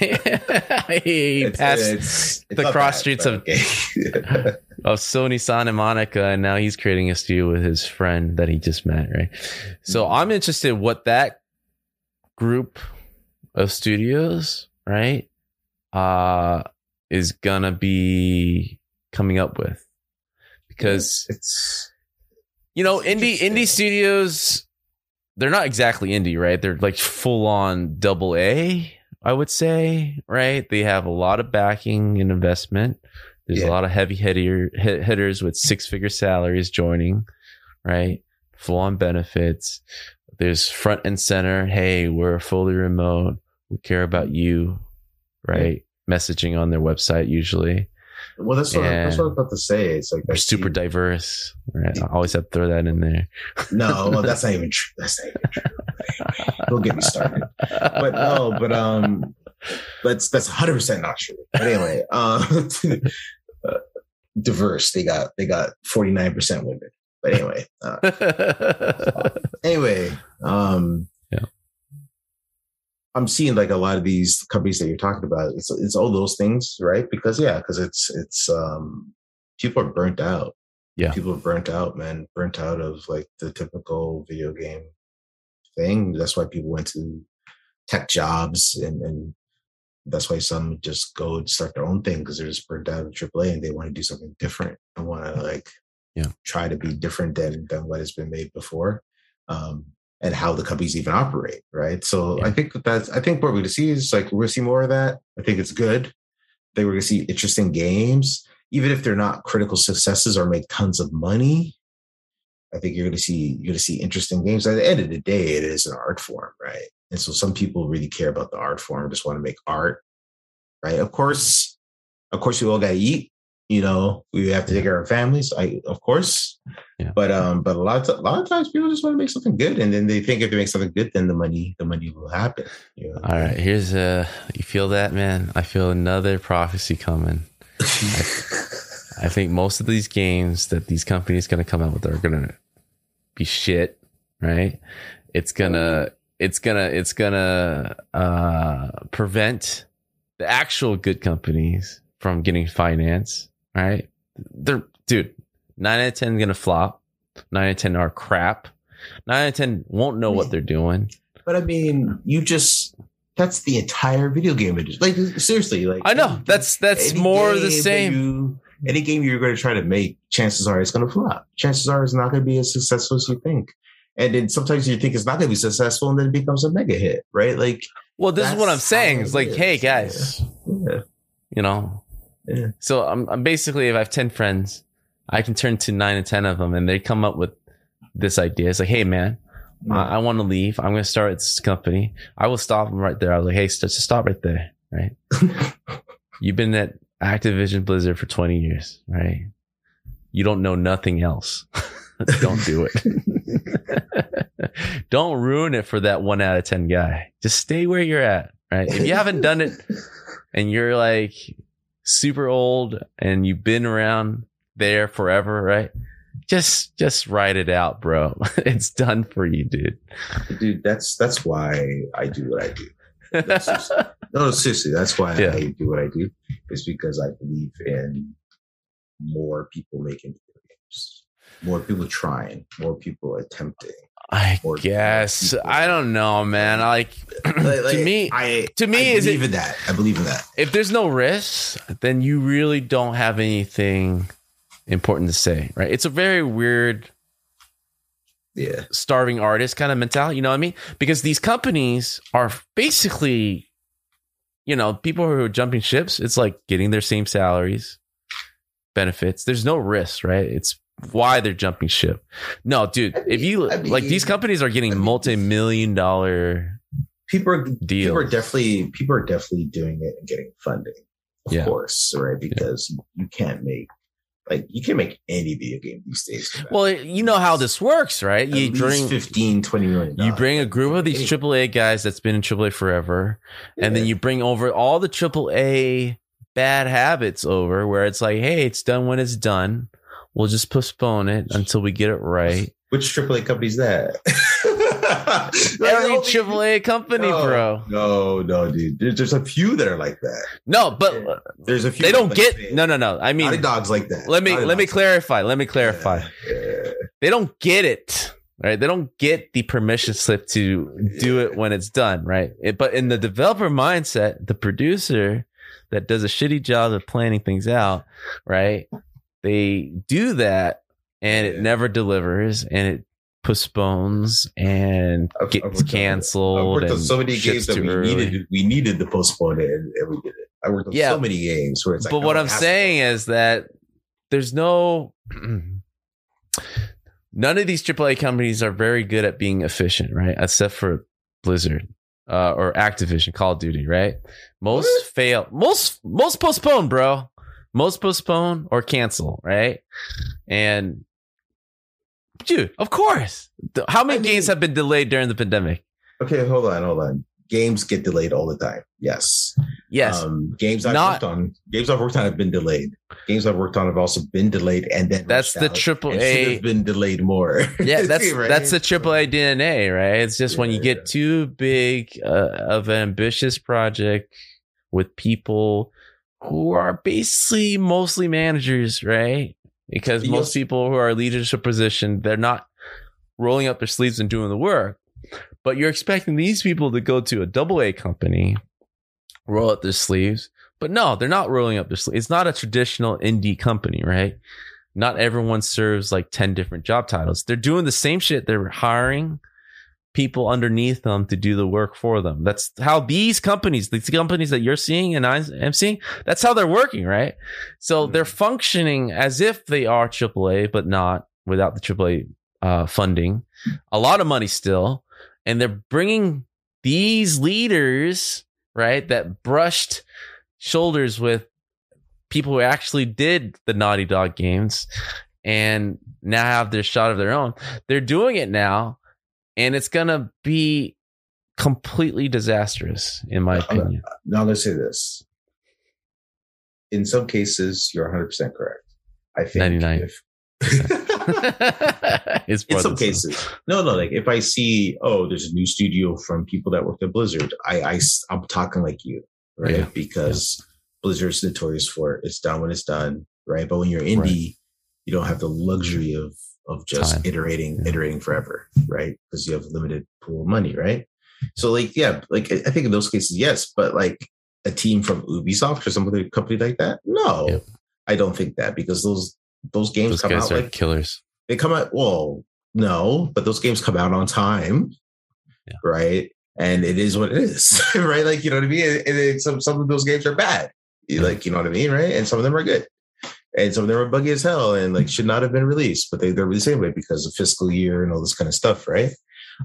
[SPEAKER 1] he
[SPEAKER 2] It's-
[SPEAKER 1] passed
[SPEAKER 2] it's- it's
[SPEAKER 1] the cross
[SPEAKER 2] bad,
[SPEAKER 1] streets of
[SPEAKER 2] okay.
[SPEAKER 1] of Sony Santa Monica, and now he's creating a studio with his friend that he just met, right? So
[SPEAKER 2] Mm-hmm.
[SPEAKER 1] I'm interested what that group of studios, right, uh, is gonna be coming up with because
[SPEAKER 2] it's
[SPEAKER 1] you know indie indie studios they're not exactly indie right? They're like full on double a i would say right? They have a lot of backing and investment. There's
[SPEAKER 2] Yeah.
[SPEAKER 1] a lot of heavy hitter, hitters with six figure salaries joining right? Full on benefits. There's front and center. Hey we're fully remote. We care about you right? Messaging on their website usually
[SPEAKER 2] well. That's what, that's what I was about to say. It's like
[SPEAKER 1] we're super diverse right i always have to throw that in there
[SPEAKER 2] No, well, that's not even true. That's not even true. Don't get me started. But no, but um, that's that's 100 percent not true. But anyway, um, uh, diverse. They got they got 49 percent women. But anyway, uh, anyway, um,
[SPEAKER 1] Yeah.
[SPEAKER 2] I'm seeing like a lot of these companies that you're talking about. It's it's all those things, right? Because yeah, because it's it's um, people are burnt out.
[SPEAKER 1] Yeah.
[SPEAKER 2] people are burnt out, man. Burnt out of like the typical video game thing. That's why people went to tech jobs and and that's why some just go and start their own thing because they're just burnt out of AAA and they want to do something different and want to like
[SPEAKER 1] Yeah.
[SPEAKER 2] try to be different than than what has been made before. Um, and how the companies even operate, right? So
[SPEAKER 1] Yeah.
[SPEAKER 2] I think that that's I think what we're gonna see is like we're gonna see more of that. I think it's good. I think we're gonna see interesting games, even if they're not critical successes or make tons of money. I think you're gonna see you're gonna see interesting games. At the end of the day, it is an art form, right? And so some people really care about the art form, just want to make art, right? Of course, of course, we all gotta eat. You know, we have to take care of our families. I, of course,
[SPEAKER 1] Yeah.
[SPEAKER 2] but um, but a lot of a lot of times people just want to make something good, and then they think if they make something good, then the money the money will happen. You know?
[SPEAKER 1] All right, here's a. You feel that, man? I feel another prophecy coming. I think most of these games that these companies going to come out with are going to be shit, right? It's gonna, it's gonna, it's gonna uh, prevent the actual good companies from getting finance, right? They're, dude, nine out of ten gonna flop. Nine out of ten are crap. Nine out of ten won't know what they're doing.
[SPEAKER 2] But I mean, you just that's the entire video game industry. Like seriously, like
[SPEAKER 1] I know that's that's more the same.
[SPEAKER 2] you- any game you're going to try to make, chances are it's going to flop. Chances are it's not going to be as successful as you think. And then sometimes you think it's not going to be successful, and then it becomes a mega hit, right? Like,
[SPEAKER 1] Well, this is what I'm saying. It's like,
[SPEAKER 2] is.
[SPEAKER 1] hey guys,
[SPEAKER 2] yeah,
[SPEAKER 1] you know.
[SPEAKER 2] Yeah.
[SPEAKER 1] So I'm, I'm basically, if I have ten friends, I can turn to nine and ten of them, and they come up with this idea. It's like, hey man, I, I want to leave. I'm going to start this company. I will stop them right there. I was like, hey, st- just stop right there, right? You've been at Activision Blizzard for 20 years, right? You don't know nothing else. don't do it. don't ruin it for that one out of 10 guy. Just stay where you're at, right? If you haven't done it and you're like super old and you've been around there forever, right? Just, just write it out, bro. it's done for you, dude.
[SPEAKER 2] dude, that's that's why I do what I do. That's just- no, seriously, that's why
[SPEAKER 1] Yeah.
[SPEAKER 2] I do what I do. It's because I believe in more people making video games, more people trying, more people attempting.
[SPEAKER 1] I
[SPEAKER 2] Or
[SPEAKER 1] guess
[SPEAKER 2] people.
[SPEAKER 1] I don't know, man. I Like,
[SPEAKER 2] Like-
[SPEAKER 1] to me,
[SPEAKER 2] I
[SPEAKER 1] to me,
[SPEAKER 2] I
[SPEAKER 1] is it-
[SPEAKER 2] believe in that. I believe in that.
[SPEAKER 1] if there's no risk, then you really don't have anything important to say, right? It's a very weird
[SPEAKER 2] Yeah.
[SPEAKER 1] starving artist kind of mentality. You know what I mean? Because these companies are basically, you know, people who are jumping ships. It's like getting their same salaries, benefits. There's no risk, right? It's why they're jumping ship. No, dude.
[SPEAKER 2] I
[SPEAKER 1] if you
[SPEAKER 2] mean- I
[SPEAKER 1] like, these companies are getting
[SPEAKER 2] I mean-
[SPEAKER 1] multi-million dollar.
[SPEAKER 2] People are people are definitely people are definitely doing it and getting funding, of
[SPEAKER 1] Yeah.
[SPEAKER 2] course, right? Because you can't make like you can make any video game these days.
[SPEAKER 1] Well, you know how this works, right?
[SPEAKER 2] at
[SPEAKER 1] You bring
[SPEAKER 2] 15, 20 million.
[SPEAKER 1] you bring a group of these AAA guys that's been in AAA forever, and then you bring over all the AAA bad habits over, where it's like, hey, it's done when it's done. We'll just postpone it until we get it right.
[SPEAKER 2] which AAA company's that?
[SPEAKER 1] Every
[SPEAKER 2] oh,
[SPEAKER 1] AAA company,
[SPEAKER 2] no,
[SPEAKER 1] bro.
[SPEAKER 2] No, no, dude. There's, a few that are like that.
[SPEAKER 1] No, but
[SPEAKER 2] There's a few.
[SPEAKER 1] they don't
[SPEAKER 2] like
[SPEAKER 1] get.
[SPEAKER 2] that.
[SPEAKER 1] No, no, no. I
[SPEAKER 2] Naughty
[SPEAKER 1] mean,
[SPEAKER 2] Dog's like that.
[SPEAKER 1] let me
[SPEAKER 2] Naughty
[SPEAKER 1] let me clarify. Let me clarify.
[SPEAKER 2] Yeah.
[SPEAKER 1] They don't get it. Right? They don't get the permission slip to do it when it's done. Right? It- but in the developer mindset, the producer that does a shitty job of planning things out, right? They do that, and it
[SPEAKER 2] Yeah.
[SPEAKER 1] never delivers, and it postpones and
[SPEAKER 2] I've- I've
[SPEAKER 1] gets
[SPEAKER 2] worked on- I've
[SPEAKER 1] canceled.
[SPEAKER 2] worked on so many games that we
[SPEAKER 1] early.
[SPEAKER 2] needed. We needed to postpone it, and, and we did it. I worked on
[SPEAKER 1] Yeah.
[SPEAKER 2] so many games where it's like.
[SPEAKER 1] but what I'm saying is that there's no none of these AAA companies are very good at being efficient, right? Except for Blizzard uh, or Activision, Call of Duty, right? Most
[SPEAKER 2] What?
[SPEAKER 1] fail, most most postpone, bro. Most postpone or cancel, right? And dude, of course. How many
[SPEAKER 2] I
[SPEAKER 1] games
[SPEAKER 2] mean-
[SPEAKER 1] have been delayed during the pandemic?
[SPEAKER 2] Okay, hold on, hold on. Games get delayed all the time. Yes.
[SPEAKER 1] Yes.
[SPEAKER 2] Um, games I've
[SPEAKER 1] Not-
[SPEAKER 2] worked on, games I've worked on have been delayed. Games I've worked on have also been delayed, and then
[SPEAKER 1] That's the triple A-
[SPEAKER 2] have been delayed more.
[SPEAKER 1] Yeah, that's
[SPEAKER 2] Right?
[SPEAKER 1] that's the AAA DNA, right? It's just when you
[SPEAKER 2] Yeah.
[SPEAKER 1] get too big uh, of an ambitious project with people who are basically mostly managers, right? Because most people who are leadership position, they're not rolling up their sleeves and doing the work. But you're expecting these people to go to a double A company, roll up their sleeves. But no, they're not rolling up their sleeves. It's not a traditional indie company, right? Not everyone serves like 10 different job titles. They're doing the same shit. They're hiring people underneath them to do the work for them. That's how these companies, these companies that you're seeing and I am seeing, that's how they're working, right? So they're functioning as if they are AAA, but not without the AAA uh, funding. A lot of money still. And they're bringing these leaders, right, that brushed shoulders with people who actually did the Naughty Dog games and now have their shot of their own. They're doing it now, and it's gonna be completely disastrous, in my
[SPEAKER 2] I'm
[SPEAKER 1] opinion.
[SPEAKER 2] Now let's say this. In some cases, you're 100 percent correct. I think
[SPEAKER 1] 99.
[SPEAKER 2] if
[SPEAKER 1] it's
[SPEAKER 2] in some cases, no, no. Like if I see, oh, there's a new studio from people that worked at Blizzard, I, I I'm talking like you, right?
[SPEAKER 1] Yeah.
[SPEAKER 2] Because Blizzard's notorious for it. It's done when it's done, right? But when you're indie,
[SPEAKER 1] Right.
[SPEAKER 2] you don't have the luxury of of just
[SPEAKER 1] Time.
[SPEAKER 2] iterating,
[SPEAKER 1] Yeah.
[SPEAKER 2] iterating forever, right? Because you have limited pool of money, right? So like, yeah, like I think in those cases, yes, but like a team from Ubisoft or some other company like that, no,
[SPEAKER 1] Yeah.
[SPEAKER 2] I don't think that because those those games
[SPEAKER 1] Those
[SPEAKER 2] come out like
[SPEAKER 1] killers.
[SPEAKER 2] they come out well no but those games come out on time
[SPEAKER 1] Yeah.
[SPEAKER 2] right and it is what it is right like you know what i mean and, and some some of those games are bad like you know what i mean right and some of them are good and some of them are buggy as hell and like should not have been released but they, they're released anyway because of fiscal year and all this kind of stuff right?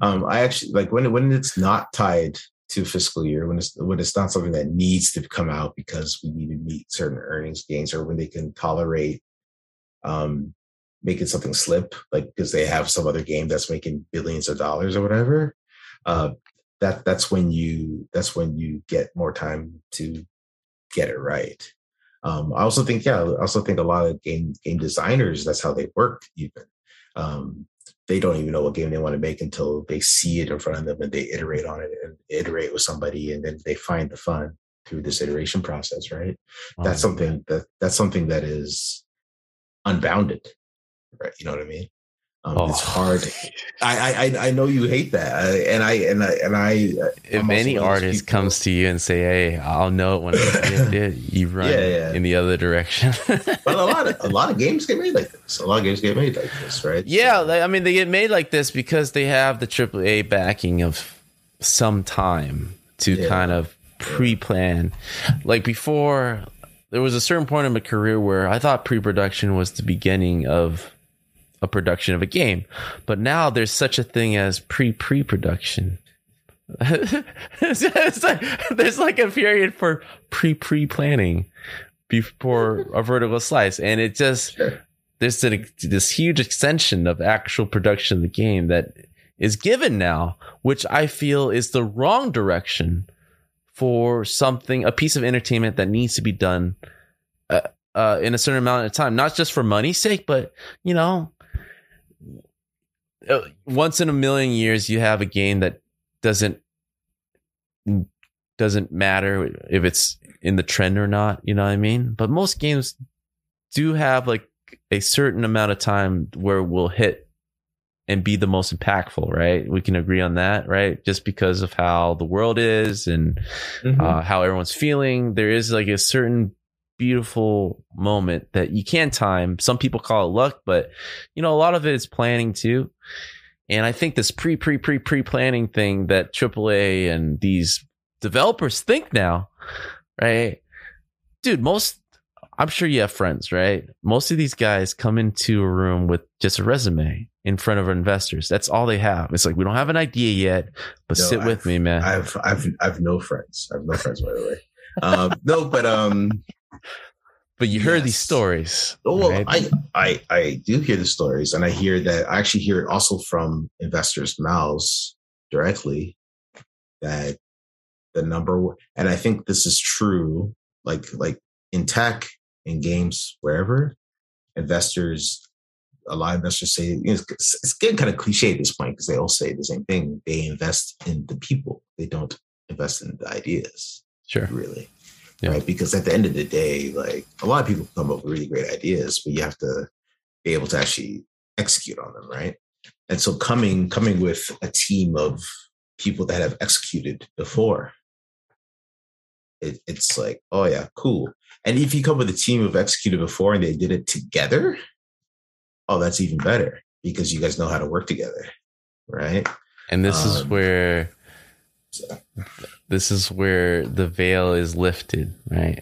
[SPEAKER 2] Um i actually like when when it's not tied to fiscal year when it's when it's not something that needs to come out because we need to meet certain earnings gains or when they can tolerate um making something slip like because they have some other game that's making billions of dollars or whatever uh that that's when you that's when you get more time to get it right um i also think yeah i also think a lot of game game designers that's how they work even. Um they don't even know what game they want to make until they see it in front of them and they iterate on it and iterate with somebody and then they find the fun through this iteration process right? That's
[SPEAKER 1] Oh,
[SPEAKER 2] something that that's something that is unbounded right? You know what i mean Um,
[SPEAKER 1] Oh.
[SPEAKER 2] It's hard. I, I I- I know you hate that, and I and I and I.
[SPEAKER 1] if any
[SPEAKER 2] one of those
[SPEAKER 1] artist
[SPEAKER 2] people-
[SPEAKER 1] comes to you and say, "Hey, I'll know it when I see it," you run
[SPEAKER 2] Yeah, yeah.
[SPEAKER 1] in the other direction.
[SPEAKER 2] but a lot of a lot of games get made like this. A lot of games get made like this, right?
[SPEAKER 1] Yeah,
[SPEAKER 2] So-
[SPEAKER 1] I mean, they get made like this because they have the AAA backing of some time to
[SPEAKER 2] Yeah.
[SPEAKER 1] kind of pre-plan. Like before, there was a certain point in my career where I thought pre-production was the beginning of a production of a game, but now there's such a thing as pre-pre-production. It's- it's like- there's like a period for pre-pre-planning before a vertical slice, and it just
[SPEAKER 2] Sure.
[SPEAKER 1] there's a, this huge extension of actual production of the game that is given now, which I feel is the wrong direction for something, a piece of entertainment that needs to be done uh, uh, in a certain amount of time, not just for money's sake, but you know, once in a million years, you have a game that doesn't doesn't matter if it's in the trend or not. You know what I mean? But most games do have like a certain amount of time where we'll hit and be the most impactful, right? We can agree on that, right? Just because of how the world is and
[SPEAKER 2] Mhm.
[SPEAKER 1] uh, how everyone's feeling. There is like a certain beautiful moment that you can't time. Some people call it luck, but you know, a lot of it is planning too. And I think this pre, pre, pre, pre planning thing that AAA and these developers think now, right? Dude, most, I'm sure you have friends, right? Most of these guys come into a room with just a resume in front of investors. That's all they have. It's like, we don't have an idea yet, but
[SPEAKER 2] No,
[SPEAKER 1] sit with
[SPEAKER 2] I've-
[SPEAKER 1] me, man.
[SPEAKER 2] I've I've I've no friends. I have no friends by the way. Um, no, but um,
[SPEAKER 1] But you heard these stories.
[SPEAKER 2] oh, well,
[SPEAKER 1] right?
[SPEAKER 2] I I I do hear the stories, and I hear that I actually hear it also from investors' mouths directly that the number one, and I think this is true, like like in tech, in games, wherever investors. A lot of investors say you know, it's, it's getting kind of cliche at this point because they all say the same thing. They invest in the people. They don't invest in the ideas.
[SPEAKER 1] sure.
[SPEAKER 2] really.
[SPEAKER 1] Yeah.
[SPEAKER 2] Right. Because at the end of the day, like a lot of people come up with really great ideas, but you have to be able to actually execute on them. Right. And so coming coming with a team of people that have executed before, it, it's like, oh yeah, cool. And if you come with a team of executed before and they did it together, oh, that's even better because you guys know how to work together. Right.
[SPEAKER 1] And this is
[SPEAKER 2] Um,
[SPEAKER 1] this is where the veil is lifted, right?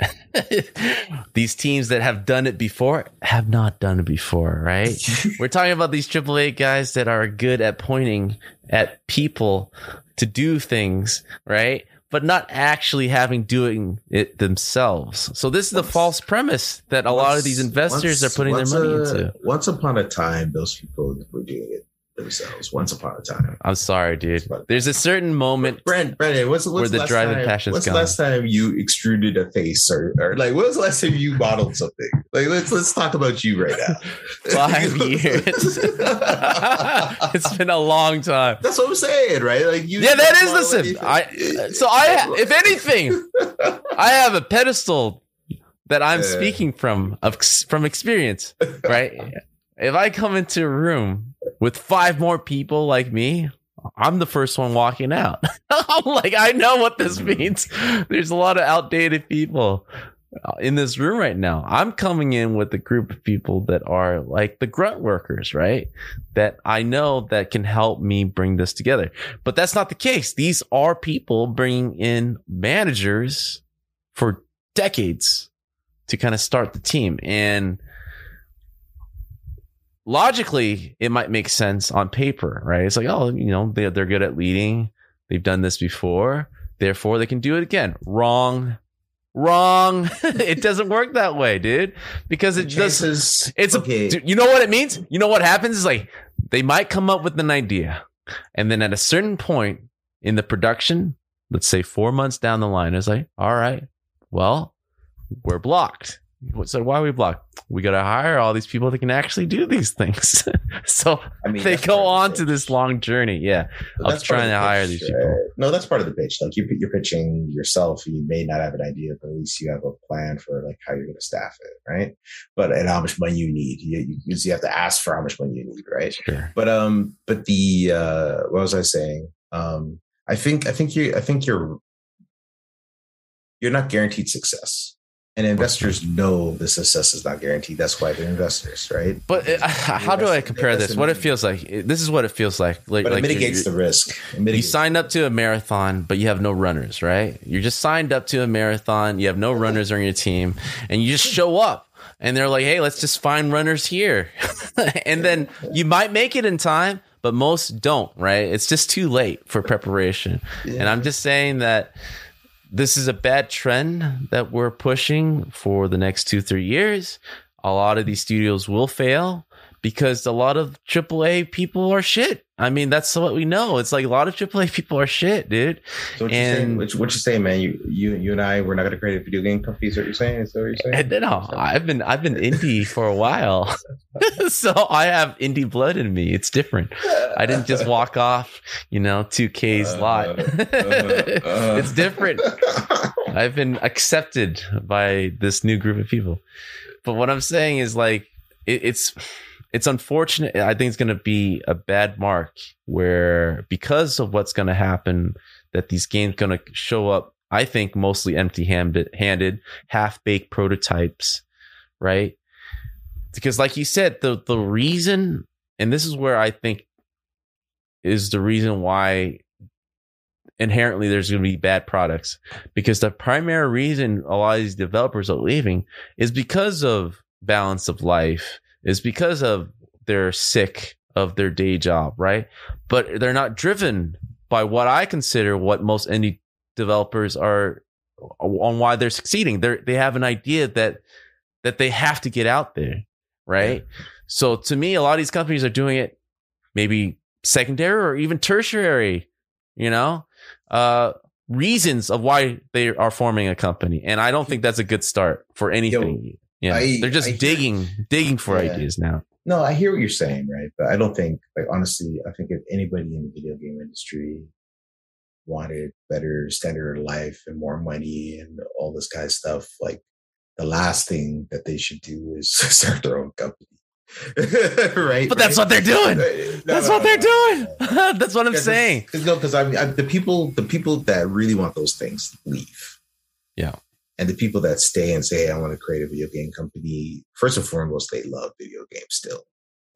[SPEAKER 1] these teams that have done it before have not done it before, right? We're talking about these AAA guys that are good at pointing at people to do things, right? But not actually having doing it themselves. So this is the false premise that a lot of these investors are putting their money
[SPEAKER 2] once, uh,
[SPEAKER 1] into.
[SPEAKER 2] Once upon a time, those people were doing it themselves. Once upon a time.
[SPEAKER 1] I'm sorry, dude. There's a certain moment
[SPEAKER 2] Brent, Brandon, what's, what's
[SPEAKER 1] Where the
[SPEAKER 2] time,
[SPEAKER 1] passion's
[SPEAKER 2] What's
[SPEAKER 1] gone.
[SPEAKER 2] the last time you extruded a face, or, or like, when was the last time you modeled something? Like, let's let's talk about you right now.
[SPEAKER 1] five years. it's been a long time.
[SPEAKER 2] That's what I'm saying, right? Like, you.
[SPEAKER 1] Yeah, that is listen.
[SPEAKER 2] anything.
[SPEAKER 1] I so I if anything, I have a pedestal that I'm
[SPEAKER 2] Yeah.
[SPEAKER 1] speaking from of from experience, right? If I come into a room with five more people like me, I'm the first one walking out. I'm like, I know what this means. There's a lot of outdated people uh, in this room right now. I'm coming in with a group of people that are like the grunt workers, right? That I know that can help me bring this together. But that's not the case. These are people bringing in managers for decades to kind of start the team. And logically, it might make sense on paper, right? It's like, oh, you know, they, they're good at leading. They've done this before. Therefore, they can do it again. Wrong. Wrong. it doesn't work that way, dude. Because it
[SPEAKER 2] just,
[SPEAKER 1] It's
[SPEAKER 2] okay.
[SPEAKER 1] a, dude, you know what it means? You know what happens is like they might come up with an idea, and then at a certain point in the production, let's say four months down the line, it's like, all right, well, we're blocked. So why are we blocked? We got to hire all these people that can actually do these things. so
[SPEAKER 2] I mean,
[SPEAKER 1] they go
[SPEAKER 2] of the
[SPEAKER 1] on to this long journey. Yeah.
[SPEAKER 2] But
[SPEAKER 1] of
[SPEAKER 2] that's part
[SPEAKER 1] trying to hire these people.
[SPEAKER 2] No, that's part of the pitch. Like you, you're pitching yourself. You may not have an idea, but at least you have a plan for like how you're going to staff it, right? But and how much money you need. You, you, you have to ask for how much money you need, right?
[SPEAKER 1] Sure.
[SPEAKER 2] But um, but the uh, what was I saying? Um, I think I think you I think you're you're not guaranteed success, and investors know the success is not guaranteed. That's why they're investors, right?
[SPEAKER 1] But uh, how do I compare this? What it feels like. This is what it feels like. Like,
[SPEAKER 2] But it
[SPEAKER 1] like
[SPEAKER 2] mitigates
[SPEAKER 1] you're-
[SPEAKER 2] the risk. It
[SPEAKER 1] you signed up to a marathon, but you have no runners, right? You're just signed up to a marathon. You have no runners on your team, and you just show up. And they're like, "Hey, let's just find runners here," and then you might make it in time, but most don't. Right? It's just too late for preparation. And I'm just saying that this is a bad trend that we're pushing for the next two, three years. A lot of these studios will fail because a lot of AAA people are shit. I mean, that's what we know. It's like a lot of AAA people are shit, dude.
[SPEAKER 2] So what you saying?
[SPEAKER 1] And-
[SPEAKER 2] What, what you saying, man? You, you, you and I, we're not going to create a video game company. Is what you're saying? Is that what you're saying?
[SPEAKER 1] And then uh, I've been I've been indie for a while, so I have indie blood in me. It's different. I didn't just walk off, you know, two K's
[SPEAKER 2] Uh,
[SPEAKER 1] lot.
[SPEAKER 2] uh, uh.
[SPEAKER 1] it's different. I've been accepted by this new group of people. But what I'm saying is like it, it's it's unfortunate. I think it's going to be a bad mark where because of what's going to happen, that these games going to show up. I think mostly empty-handed, half-baked prototypes, right? Because, like you said, the the reason, and this is where I think is the reason why inherently there's going to be bad products because the primary reason a lot of these developers are leaving is because of balance of life is because of they're sick of their day job right? But they're not driven by what i consider what most indie developers are on why they're succeeding. They they have an idea that that they have to get out there right? So to me a lot of these companies are doing it maybe secondary or even tertiary you know? Uh reasons of why they are forming a company. And i don't think that's a good start for anything yeah
[SPEAKER 2] I-
[SPEAKER 1] they're just
[SPEAKER 2] I hear-
[SPEAKER 1] digging digging for
[SPEAKER 2] Yeah.
[SPEAKER 1] ideas now
[SPEAKER 2] No, I hear what you're saying, right? But I don't think, like, honestly, I think if anybody in the video game industry wanted better standard of life and more money and all this kind of stuff, like, the last thing that they should do is start their own company. right?
[SPEAKER 1] but that's
[SPEAKER 2] right?
[SPEAKER 1] what they're doing
[SPEAKER 2] No,
[SPEAKER 1] that's
[SPEAKER 2] no,
[SPEAKER 1] what
[SPEAKER 2] no,
[SPEAKER 1] they're doing that's what i'm saying
[SPEAKER 2] 'cause no, because I, I the people the people that really want those things leave.
[SPEAKER 1] Yeah.
[SPEAKER 2] And the people that stay and say, I want to create a video game company, first and foremost, they love video games still.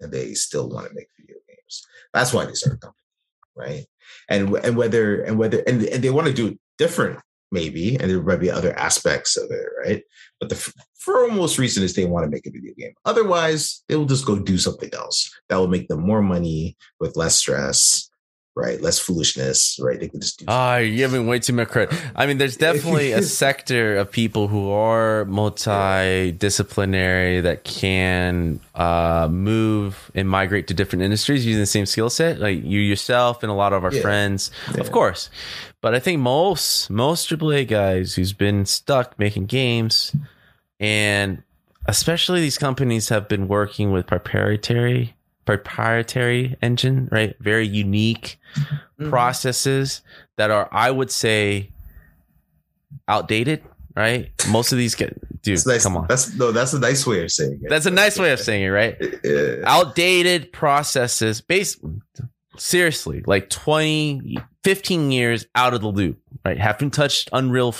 [SPEAKER 2] And they still want to make video games. That's why they start a company. Right. And and whether and whether and, and they want to do it different, maybe, and there might be other aspects of it, right? But the foremost reason is they want to make a video game. Otherwise, they will just go do something else that will make them more money with less stress, right? Less foolishness, right? They can just do.
[SPEAKER 1] Ah, you're giving way too much credit. I mean, there's definitely a sector of people who are multidisciplinary that can uh, move and migrate to different industries using the same skill set, like you yourself and a lot of our
[SPEAKER 2] Yeah.
[SPEAKER 1] friends, of course. But I think most most AAA guys who's been stuck making games, and especially these companies have been working with proprietary proprietary engine, right? Very unique
[SPEAKER 2] Mhm.
[SPEAKER 1] processes that are, I would say, outdated. Right? Most of these get, dude.
[SPEAKER 2] That's nice.
[SPEAKER 1] Come on,
[SPEAKER 2] That's no, that's a nice way of saying it.
[SPEAKER 1] that's a nice way of saying it, right?
[SPEAKER 2] Yeah.
[SPEAKER 1] outdated processes based seriously like 20 15 years out of the loop right haven't touched unreal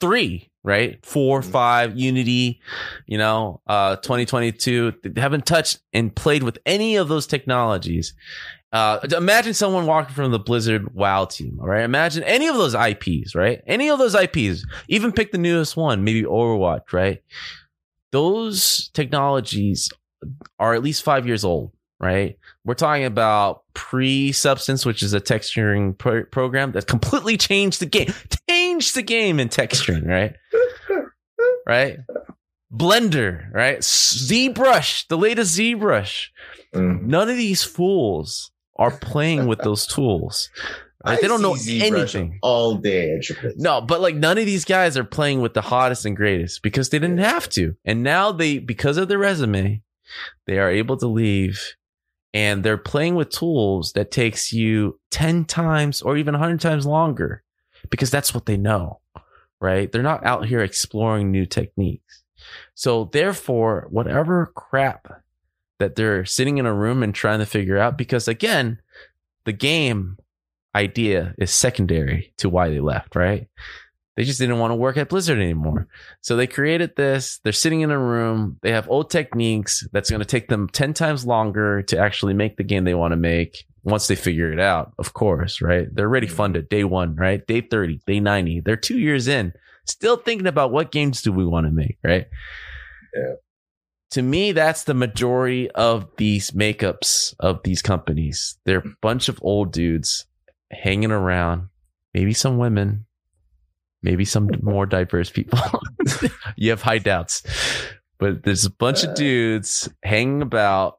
[SPEAKER 1] 3 right? 4
[SPEAKER 2] Mhm.
[SPEAKER 1] 5 unity you know uh 2022 they haven't touched and played with any of those technologies. Uh imagine someone walking from the blizzard wow team all right? Imagine any of those ips right? Any of those ips even pick the newest one maybe overwatch right? Those technologies are at least five years old, right? We're talking about pre Substance, which is a texturing pro- program that completely changed the game, changed the game in texturing, right? right? Blender, right? ZBrush, the latest ZBrush.
[SPEAKER 2] Mhm.
[SPEAKER 1] None of these fools are playing with those tools. They don't know anything.
[SPEAKER 2] all day at Triple H.
[SPEAKER 1] No, but like none of these guys are playing with the hottest and greatest because they didn't have to. And now they, because of their resume, they are able to leave and they're playing with tools that takes you 10 times or even 100 times longer because that's what they know, right? They're not out here exploring new techniques. So therefore, whatever crap that they're sitting in a room and trying to figure out, because again, the game idea is secondary to why they left, right? They just didn't want to work at Blizzard anymore. So they created this. They're sitting in a room. They have old techniques that's going to take them 10 times longer to actually make the game they want to make once they figure it out, of course, right? They're already mm-hmm. funded day one, right? Day 30, day 90. They're two years in, still thinking about what games do we want to make, right?
[SPEAKER 2] Yeah.
[SPEAKER 1] To me, that's the majority of these makeups of these companies. They're a bunch of old dudes hanging around, maybe some women, maybe some more diverse people. you have high doubts, but there's a bunch of uh. dudes hanging about,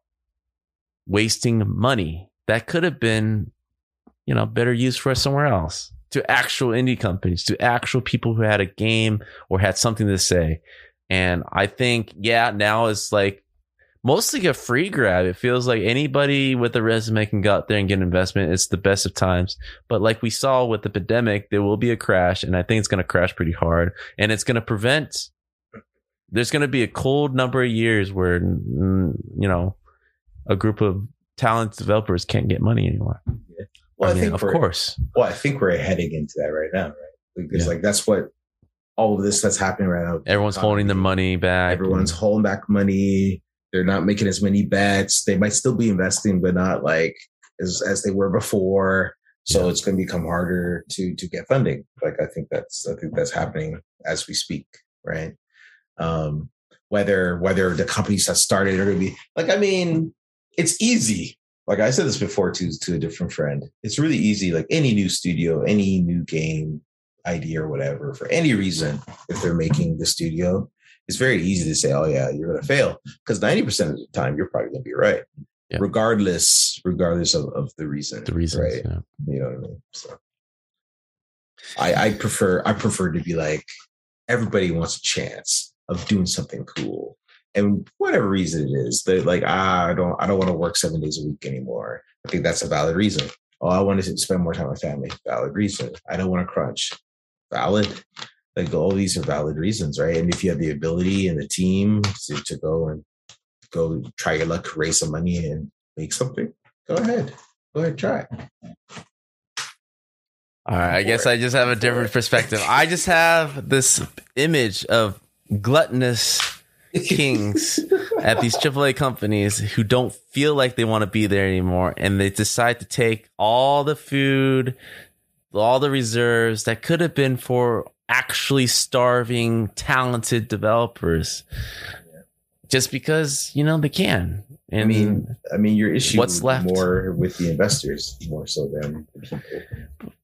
[SPEAKER 1] wasting money that could have been, you know, better used for somewhere else. To actual indie companies, to actual people who had a game or had something to say. And I think, yeah, now it's like mostly a free grab. It feels like anybody with a resume can go out there and get an investment. It's the best of times. But like we saw with the pandemic, there will be a crash, and I think it's going to crash pretty hard. And it's going to prevent. There's going to be a cold number of years where you know a group of talented developers can't get money anymore.
[SPEAKER 2] Well,
[SPEAKER 1] I
[SPEAKER 2] I,
[SPEAKER 1] mean,
[SPEAKER 2] think
[SPEAKER 1] of course,
[SPEAKER 2] Well, I think we're heading into that right now, right? Because
[SPEAKER 1] Yeah.
[SPEAKER 2] like that's what all of this that's happening right now.
[SPEAKER 1] everyone's holding the money back.
[SPEAKER 2] Everyone's holding back money. They're not making as many bets. They might still be investing, but not like as as they were before. So
[SPEAKER 1] Yeah.
[SPEAKER 2] it's going to become harder to to get funding. Like I think that's I think that's happening as we speak, right? Um, whether whether the companies that started are going to be like, I mean, it's easy. Like I said this before to to a different friend. It's really easy. Like any new studio, any new game idea or whatever, for any reason, if they're making the studio, it's very easy to say, "Oh yeah, you're going to fail," because ninety percent of the time you're probably going to be right,
[SPEAKER 1] Yeah.
[SPEAKER 2] regardless regardless of, of the reason.
[SPEAKER 1] the reason,
[SPEAKER 2] right?
[SPEAKER 1] yeah.
[SPEAKER 2] You know what I mean? So I I prefer I prefer to be like everybody wants a chance of doing something cool. And whatever reason it is, they're like, ah, I don't I don't want to work seven days a week anymore. I think that's a valid reason. Oh, I want to spend more time with family. Valid reason. I don't want to crunch. Valid. Like all these are valid reasons, right? And if you have the ability and the team to, to go and go try your luck, raise some money and make something, go ahead. Go ahead, try. it.
[SPEAKER 1] All right, I guess. I just have a different perspective. I just have this image of gluttonous kings at these AAA companies who don't feel like they want to be there anymore, and they decide to take all the food, all the reserves that could have been for actually starving, talented developers, just because you know they can. And
[SPEAKER 2] I mean, I mean, your issue
[SPEAKER 1] What's left?
[SPEAKER 2] more with the investors more so than people.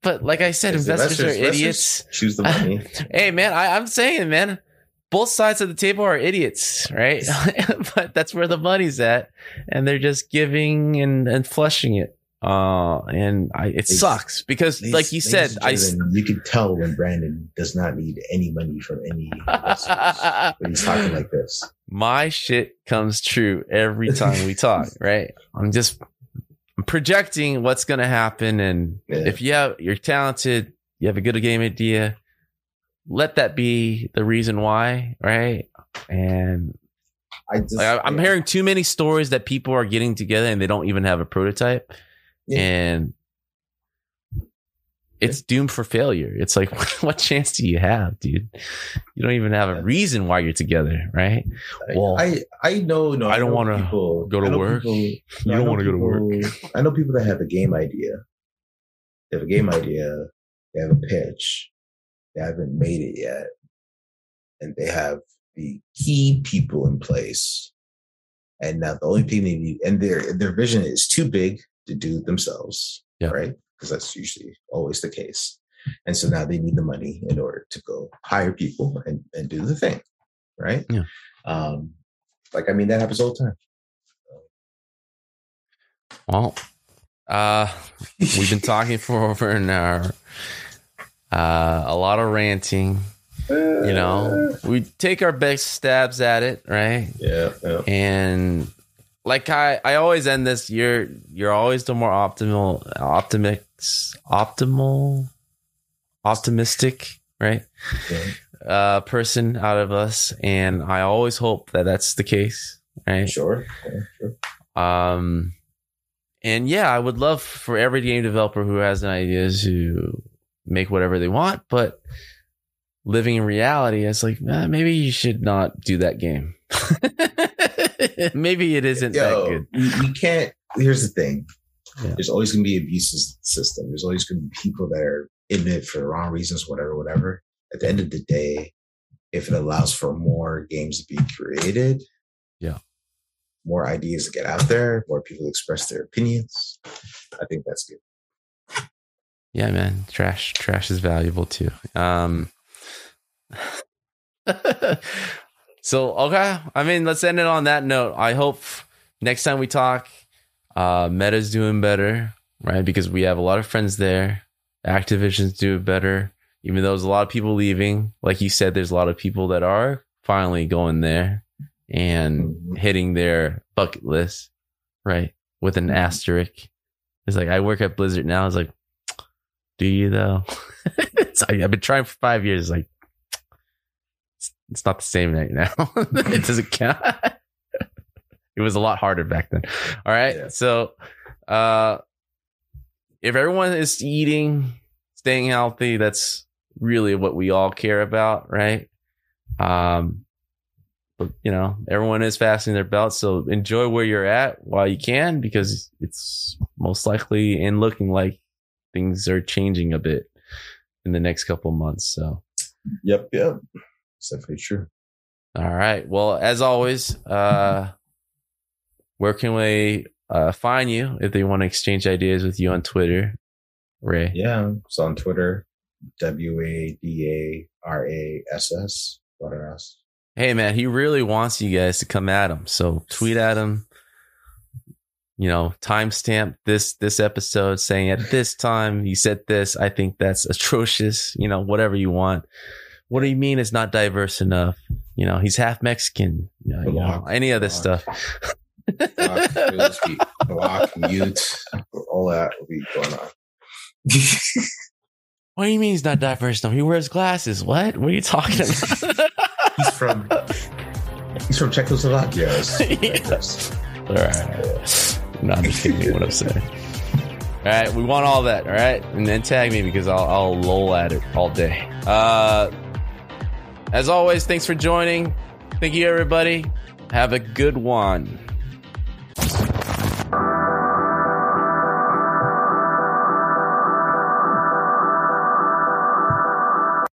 [SPEAKER 1] but like I said,
[SPEAKER 2] Because the
[SPEAKER 1] investors, are
[SPEAKER 2] investors
[SPEAKER 1] idiots.
[SPEAKER 2] Choose the money.
[SPEAKER 1] Hey man, I, I'm saying, man, both sides of the table are idiots, right? but that's where the money's at, and they're just giving and, and flushing it. Uh, and I, it sucks because, like you said, I.
[SPEAKER 2] you can tell when Brandon does not need any money from any when he's talking like this.
[SPEAKER 1] my shit comes true every time we talk, right? I'm just I'm projecting what's gonna happen, and
[SPEAKER 2] Yeah.
[SPEAKER 1] if you have you're talented, you have a good game idea, let that be the reason why, right? And
[SPEAKER 2] I just,
[SPEAKER 1] Like, I'm hearing too many stories that people are getting together and they don't even have a prototype,
[SPEAKER 2] Yeah.
[SPEAKER 1] and it's doomed for failure. It's like, what chance do you have, dude? You don't even have a reason why you're together, right? Well,
[SPEAKER 2] I I know no
[SPEAKER 1] I don't wanna go to work.
[SPEAKER 2] people-
[SPEAKER 1] You
[SPEAKER 2] no,
[SPEAKER 1] don't wanna go to work.
[SPEAKER 2] I know people that have a game idea. They have a game idea. They have a pitch. They haven't made it yet, and they have the key people in place. And now the only thing they need, and their their vision is too big to do themselves,
[SPEAKER 1] Yeah.
[SPEAKER 2] right? Because that's usually always the case. And so now they need the money in order to go hire people and, and do the thing, right?
[SPEAKER 1] Yeah.
[SPEAKER 2] Um, like I mean that happens all the time.
[SPEAKER 1] Well, Uh, we've been talking for over an hour. Uh, a lot of ranting. You know, we take our best stabs at it, right?
[SPEAKER 2] Yeah, yeah.
[SPEAKER 1] And like I, I always end this. You're you're always the more optimal, optimist, optimal, optimistic, right?
[SPEAKER 2] yeah.
[SPEAKER 1] Uh, person out of us, and I always hope that that's the case, right?
[SPEAKER 2] Sure. Yeah, sure.
[SPEAKER 1] Um, and yeah, I would love for every game developer who has an idea to make whatever they want, but living in reality, it's like eh, maybe you should not do that game. maybe it isn't that good.
[SPEAKER 2] You, you can't. Here's the thing.
[SPEAKER 1] Yeah.
[SPEAKER 2] There's always going to be abuses system. There's always going to be people that are in it for the wrong reasons, whatever, whatever. At the end of the day, if it allows for more games to be created,
[SPEAKER 1] Yeah.
[SPEAKER 2] more ideas to get out there, more people express their opinions, I think that's good.
[SPEAKER 1] Yeah, man, trash, trash is valuable too. Um, so okay, I mean, let's end it on that note. I hope next time we talk, uh, Meta's doing better, right? Because we have a lot of friends there. Activision's doing better, even though there's a lot of people leaving. Like you said, there's a lot of people that are finally going there and hitting their bucket list, right? With an asterisk. It's like I work at Blizzard now. It's like, do you though? I've been trying for five years. Like, it's, it's not the same right now. it doesn't count. it was a lot harder back then. All right.
[SPEAKER 2] Yeah.
[SPEAKER 1] So, uh, if everyone is eating, staying healthy, that's really what we all care about, right? Um, but you know, everyone is fastening their belts, so enjoy where you're at while you can, because it's most likely and looking like things are changing a bit in the next couple months. So,
[SPEAKER 2] Yep, yep. It's definitely true.
[SPEAKER 1] all right. Well, as always, uh, where can we uh, find you if they want to exchange ideas with you on Twitter, Ray?
[SPEAKER 2] Yeah, it's on Twitter. W A D A R A S S. What else?
[SPEAKER 1] Hey, man, he really wants you guys to come at him. So tweet at him. You know, timestamp this this episode saying at this time you said this. I think that's atrocious. You know, whatever you want. What do you mean it's not diverse enough? You know, he's half Mexican. You know, you know,
[SPEAKER 2] Block,
[SPEAKER 1] any other
[SPEAKER 2] block.
[SPEAKER 1] stuff.
[SPEAKER 2] Block, it'll just be block, mute, all that will be going on.
[SPEAKER 1] What do you mean he's not diverse enough? He wears glasses. What? What are you talking about?
[SPEAKER 2] he's from he's from Czechoslovakia. Diverse.
[SPEAKER 1] all right. No, I'm just kidding. What I'm saying. All right, we want all that. All right, and then tag me because I'll I'll lol at it all day. Uh, as always, thanks for joining. Thank you, everybody. Have a good one.